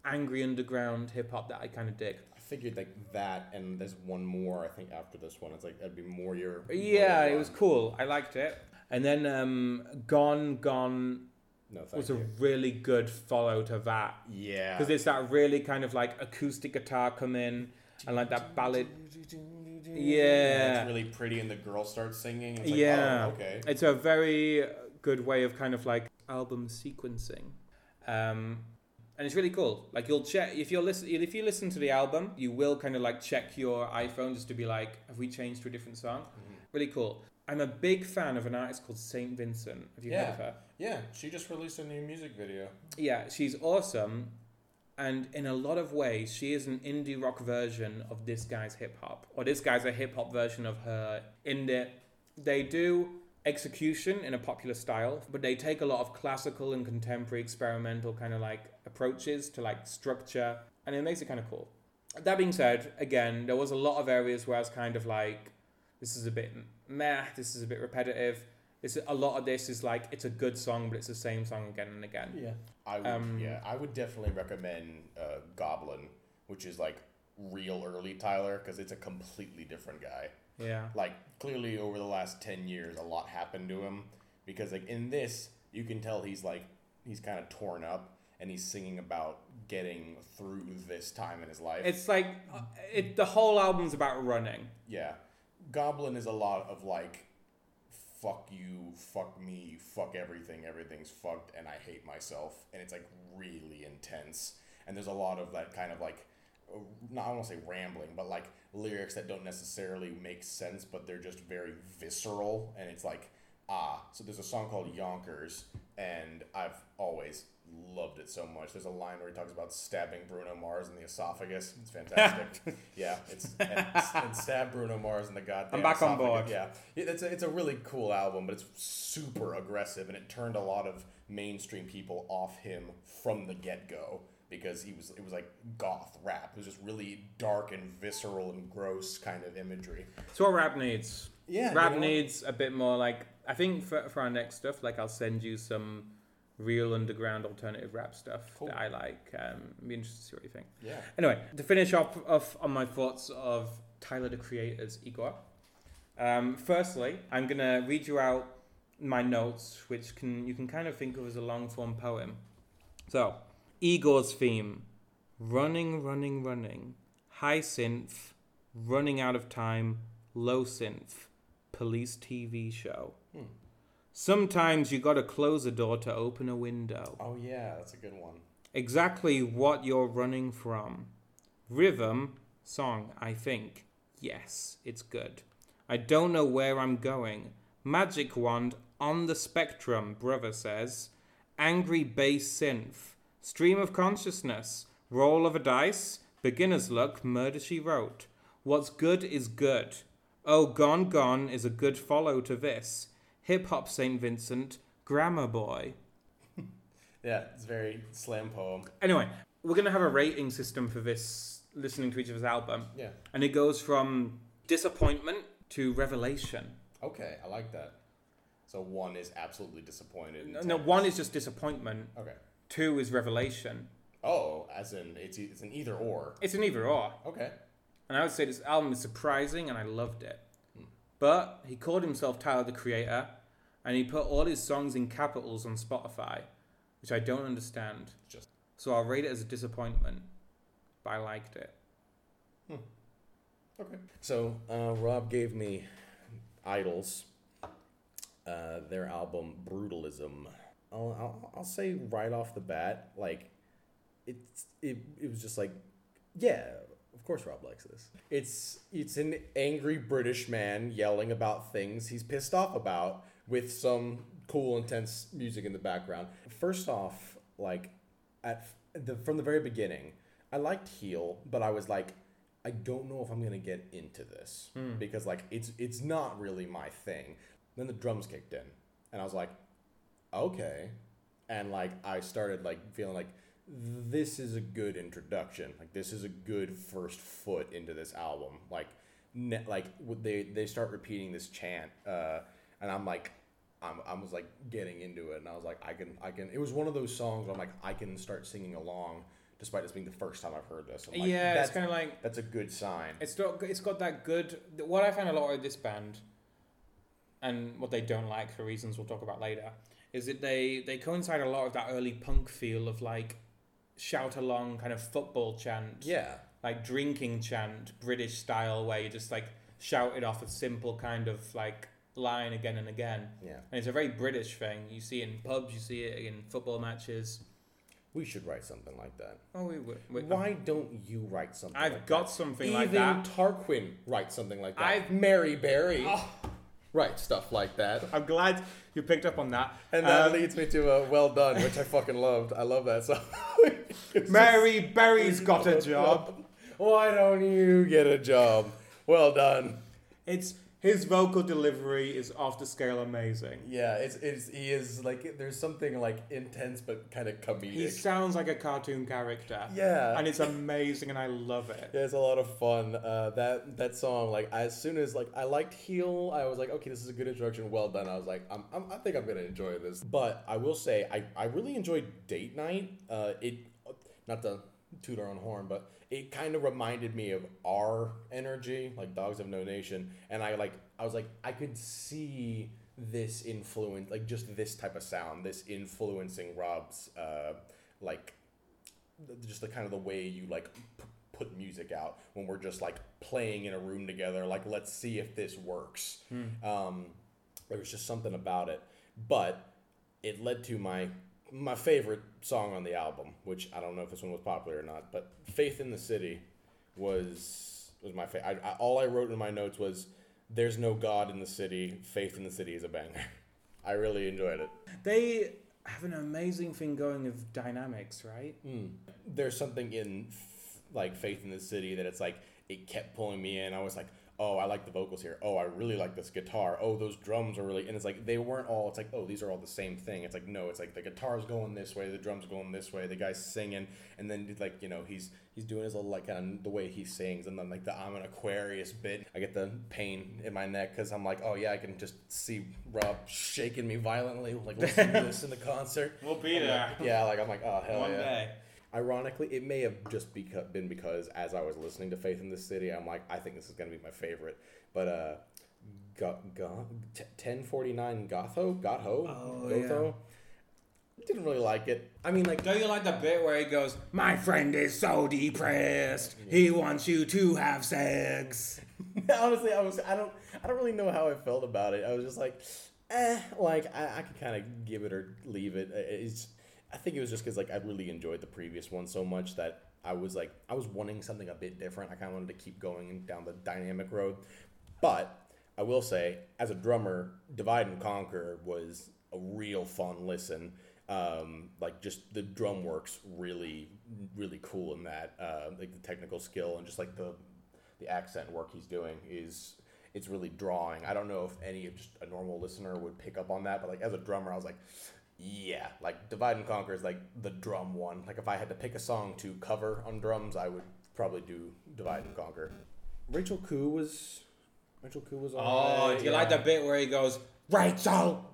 angry underground hip hop that I kind of dig. I figured like that, and there's one more. I think after this one, it's like that'd be more your. Yeah, more it was cool. I liked it. And then um, Gone Gone No, thank was a really good follow to that Yeah. because it's that really kind of like acoustic guitar come in and like that ballad. Yeah. It's really pretty, and the girl starts singing. It's like, yeah, Oh, okay. it's a very good way of kind of like album sequencing, um, and it's really cool. Like you'll check if you're listen if you listen to the album, you will kind of like check your iPhone just to be like, have we changed to a different song? Mm-hmm. Really cool. I'm a big fan of an artist called Saint Vincent. Have you heard of her? Yeah, she just released a new music video. Yeah, she's awesome. And in a lot of ways, she is an indie rock version of this guy's hip hop. Or this guy's a hip hop version of her. In that they do execution in a popular style, but they take a lot of classical and contemporary experimental kind of like approaches to like structure, and it makes it kind of cool. That being said, again, there was a lot of areas where I was kind of like, this is a bit meh, this is a bit repetitive. This a lot of this is like it's a good song, but it's the same song again and again. Yeah. I would, Um, yeah, I would definitely recommend uh, Goblin, which is like real early Tyler because it's a completely different guy. Yeah. Like clearly over the last ten years, a lot happened to him because like in this, you can tell he's like he's kind of torn up and he's singing about getting through this time in his life. It's like uh, it. The whole album's about running. Yeah. Goblin is a lot of like, fuck you, fuck me, fuck everything, everything's fucked, and I hate myself. And it's like really intense. And there's a lot of that kind of like, uh, not, I don't want to say rambling, but like lyrics that don't necessarily make sense, but they're just very visceral. And it's like, ah. So there's a song called Yonkers, and I've always loved it so much. There's a line where he talks about stabbing Bruno Mars in the esophagus. It's fantastic. yeah, it's and, and stab Bruno Mars in the goddamn. I'm back on board. Yeah, Yeah, it's a, it's a really cool album, but it's super aggressive, and it turned a lot of mainstream people off him from the get go because he was it was like goth rap. It was just really dark and visceral and gross kind of imagery. It's what rap needs. Yeah, Rap you know? needs a bit more like I think for for our next stuff, like I'll send you some real underground alternative rap stuff Cool. that I like. Um, be interested to see what you think. Yeah. Anyway, to finish off, off on my thoughts of Tyler the Creator's Igor. Um, firstly, I'm gonna read you out my notes, which can you can kind of think of as a long form poem. So, Igor's theme: running, running, running, high synth, running out of time, low synth, police TV show. Hmm. Sometimes you gotta close a door to open a window Oh yeah, that's a good one. exactly what you're running from. Rhythm, song, I think. Yes, it's good. I don't know where I'm going. Magic wand on the spectrum, brother says. Angry bass synth. Stream of consciousness. Roll of a dice. Beginner's luck, murder she wrote. What's good is good. Oh, Gone Gone is a good follow to this. Hip Hop St. Vincent, Grammar Boy. Yeah, it's very slam poem. Anyway, we're gonna have a rating system for this listening to each other's album, Yeah. and it goes from disappointment to revelation. Okay, I like that. So one is absolutely disappointed. No, no, one is just disappointment. Okay. Two is revelation. Oh, as in it's it's an either or. It's an either or, Okay. and I would say this album is surprising, and I loved it. But he called himself Tyler the Creator, and he put all his songs in capitals on Spotify, which I don't understand. Just So I'll rate it as a disappointment, but I liked it. okay. So uh, Rob gave me IDLES, uh, their album Brutalism. I'll, I'll I'll say right off the bat, like it's it, it was just like, yeah, of course Rob likes this. It's it's an angry British man yelling about things he's pissed off about with some cool intense music in the background. First off, like at the from the very beginning, I liked Heel, but I was like I don't know if I'm gonna get into this hmm. because like it's it's not really my thing. Then the drums kicked in, and I was like, okay, and like I started like feeling like this is a good introduction. Like this is a good first foot into this album. Like ne- like they they start repeating this chant, uh, and I'm like. I'm, I was like getting into it, and I was like, I can, I can. It was one of those songs where I'm like, I can start singing along, despite this being the first time I've heard this. Like, yeah, that's it's kind of like that's a good sign. It's got it's got that good. What I find a lot of this band, and what they don't like for reasons we'll talk about later, is that they they coincide a lot of that early punk feel of like shout along kind of football chant, Yeah, like drinking chant, British style, where you just like shout it off a simple kind of like line again and again. yeah. And it's a very British thing. You see in pubs, you see it in football matches. We should write something like that. Oh, we, would. we Why um, don't you write something? I've like got that? something Even like that. Tarquin writes something like that. I've- Mary Berry Oh. Ah. writes stuff like that. I'm glad you picked up on that. And that Um, leads me to a well done, which I fucking loved. I love that song. Mary Berry's got a job. Why don't you get a job? Well done. It's his vocal delivery is off the scale amazing. Yeah, it's, it's he is like there's something like intense but kind of comedic. He sounds like a cartoon character. yeah, And it's amazing and I love it. Yeah, it's a lot of fun. Uh, that that song, like as soon as like I liked Heel, I was like, okay, this is a good introduction. Well done. I was like, I'm, I'm I think I'm gonna enjoy this. But I will say, I, I really enjoyed Date Night. Uh, it not to toot our own horn, but it kind of reminded me of our energy, like Dogs of No Nation, and I like I was like I could see this influence, like just this type of sound, this influencing Rob's uh, like just the kind of the way you like p- put music out when we're just like playing in a room together like let's see if this works. Um there was just something about it but it led to my my favorite song on the album which i don't know if this one was popular or not but faith in the city was was my favorite I, I, all i wrote in my notes was there's no god in the city faith in the city is a banger. I really enjoyed it. They have an amazing thing going of dynamics, right? Hmm. there's something in f- like faith in the city that it's like it kept pulling me in. I was like oh i like the vocals here. Oh i really like this guitar. Oh those drums are really and it's like they weren't all it's like oh these are all the same thing. It's like no it's like the guitar's going this way the drums going this way the guy's singing and then like you know he's he's doing his little like kind of the way he sings and then like the i'm an aquarius bit i get the pain in my neck because i'm like oh yeah i can just see rob shaking me violently like listening to this in the concert. We'll be I'm there. like- yeah like i'm like oh hell One yeah. day. Ironically, it may have just beca- been because as I was listening to Faith in the City, I'm like, I think this is gonna be my favorite. But uh, go, go, t- 1049 Gotho, Gotho, Oh, Gotho. Didn't really like it. I mean, like, Don't you like the bit where he goes, My friend is so depressed. He wants you to have sex. honestly, I was, I don't, I don't really know how I felt about it. I was just like, eh, like I, I could kind of give it or leave it. It's, I think it was just because like I really enjoyed the previous one so much that I was like, I was wanting something a bit different. I kind of wanted to keep going down the dynamic road, but I will say, as a drummer, Divide and Conquer was a real fun listen. Um, like just the drum works really, really cool in that. Uh, like the technical skill and just like the the accent work he's doing is it's really drawing. I don't know if any of just a normal listener would pick up on that, but like as a drummer, I was like, yeah, like Divide and Conquer is like the drum one. Like if I had to pick a song to cover on drums, I would probably do Divide and Conquer. Rachel Khoo was Rachel Khoo was Oh, alright, do you yeah. like the bit where he goes, Rachel,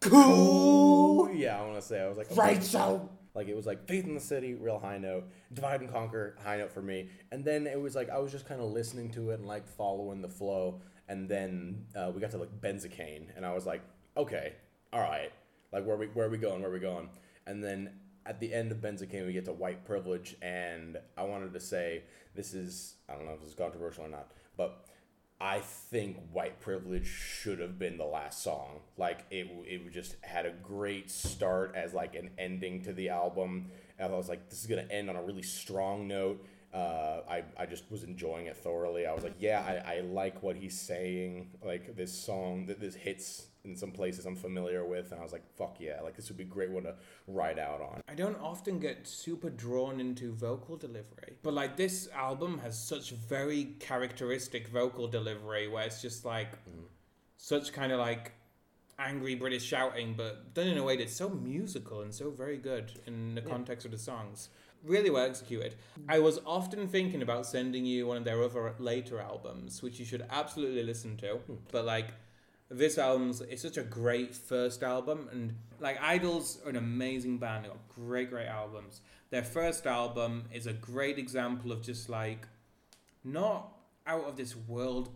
Cool. Yeah, I want to say I was like okay. Rachel. Like it was like Faith in the City, real high note. Divide and Conquer, high note for me. And then it was like I was just kind of listening to it and like following the flow. And then uh, we got to like Benzocaine, and I was like, okay, all right, like where we where are we going? Where are we going? And then at the end of Benzocaine, we get to White Privilege, and I wanted to say this is I don't know if this is controversial or not, but I think White Privilege should have been the last song. Like it, it just had a great start as like an ending to the album. And I was like, this is gonna end on a really strong note. Uh, I, I just was enjoying it thoroughly. I was like, yeah, I, I like what he's saying. Like this song, that this hits in some places I'm familiar with, and I was like, fuck yeah, like this would be a great one to ride out on. I don't often get super drawn into vocal delivery, but like this album has such very characteristic vocal delivery where it's just like mm-hmm. such kind of like angry British shouting, but done in a way that's so musical and so very good in the context of the songs. Really well executed. I was often thinking about sending you one of their other later albums, which you should absolutely listen to. Hmm. But like this album's it's such a great first album and like IDLES are an amazing band they've got great great albums. Their first album is a great example of just like not out of this world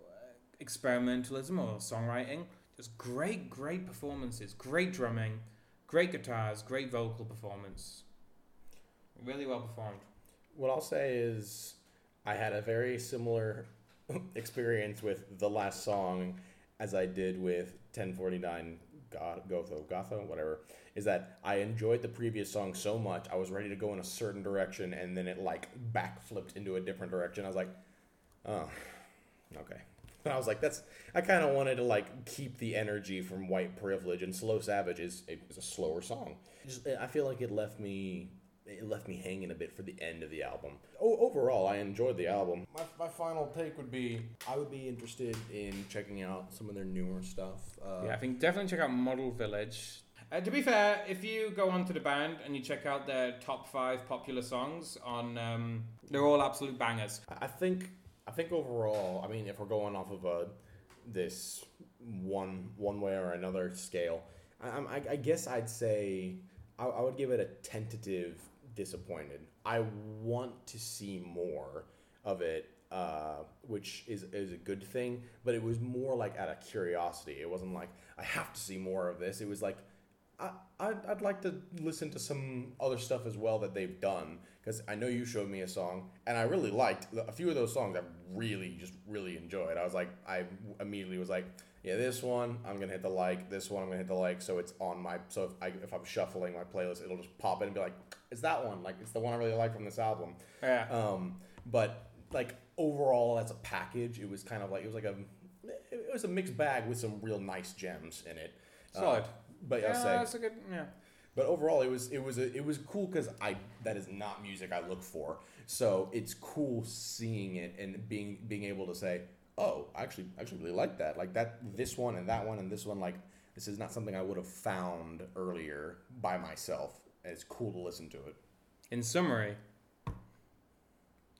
uh, experimentalism or songwriting just great great performances great drumming great guitars great vocal performance. Really well performed. What I'll say is, I had a very similar experience with the last song as I did with 1049 Go- Gotho, Gotho, whatever. Is that I enjoyed the previous song so much, I was ready to go in a certain direction, and then it like backflipped into a different direction. I was like, oh, okay. And I was like, that's. I kind of wanted to like keep the energy from White Privilege, and Slow Savage is a, is a slower song. Just, I feel like it left me. It left me hanging a bit for the end of the album. O- overall, I enjoyed the album. My, my final take would be I would be interested in checking out some of their newer stuff. Uh, Yeah, I think definitely check out Model Village. Uh, to be fair, if you go onto the band and you check out their top five popular songs on, um, they're all absolute bangers. I- I think I think overall, I mean, if we're going off of a this one one way or another scale, I, I, I guess I'd say I, I would give it a tentative disappointed. I want to see more of it, uh, which is is a good thing. But it was more like out of curiosity. It wasn't like I have to see more of this. It was like I I'd, I'd like to listen to some other stuff as well that they've done because I know you showed me a song and I really liked a few of those songs. I really just really enjoyed. I was like I immediately was like yeah, this one I'm gonna hit the like. This one I'm gonna hit the like. So it's on my. So if I if I'm shuffling my playlist, it'll just pop in and be like, it's that one. Like it's the one I really like from this album. Yeah. Um, but like overall as a package, it was kind of like it was like a it was a mixed bag with some real nice gems in it. Uh, Solid. but yeah, I'll say, that's a good. Yeah. but overall, it was it was a, it was cool because I that is not music I look for. So it's cool seeing it and being being able to say, oh, I actually actually really like that. Like that this one and that one and this one. Like this is not something I would have found earlier by myself. It's cool to listen to it. In summary,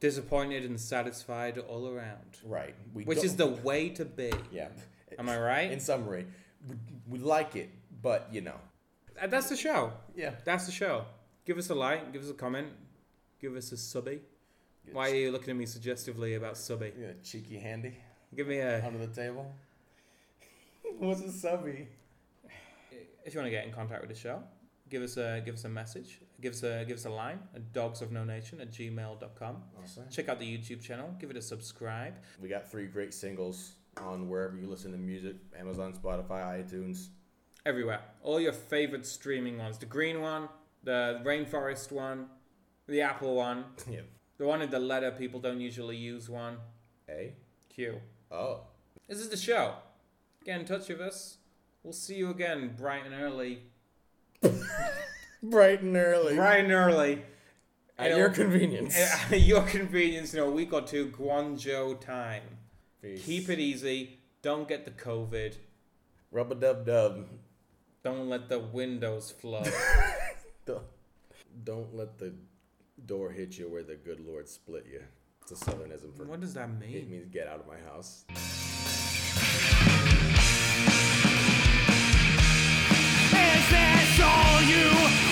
disappointed and satisfied all around, Right. We which is the way to be. yeah. Am I right? In summary, we, we like it, but you know, Uh, That's the show. yeah. That's the show. Give us a like. Give us a comment. Give us a subby. Why are you looking at me suggestively about subby? Yeah, cheeky handy Give me a. under the table. What's a subby? If you want to get in contact with the show, give us a give us a message. Give us a give us a line at dogs of no nation at gmail.com. Awesome. Check out the YouTube channel. Give it a subscribe. We got three great singles on wherever you listen to music Amazon, Spotify, iTunes. everywhere. All your favorite streaming ones. The green one, the rainforest one, the apple one, yeah. the one in the letter people don't usually use one. A? Q. Oh. This is the show. Get in touch with us. We'll see you again bright and early. Bright and early. Bright and early. At your convenience. At your convenience in a week or two, Guangzhou time. Peace. Keep it easy. Don't get the COVID. Rub a dub dub. Don't let the windows flood. Don't- Don't let the door hit you where the good Lord split you. It's a southernism for. What does that mean? It means get out of my house. Is this all you?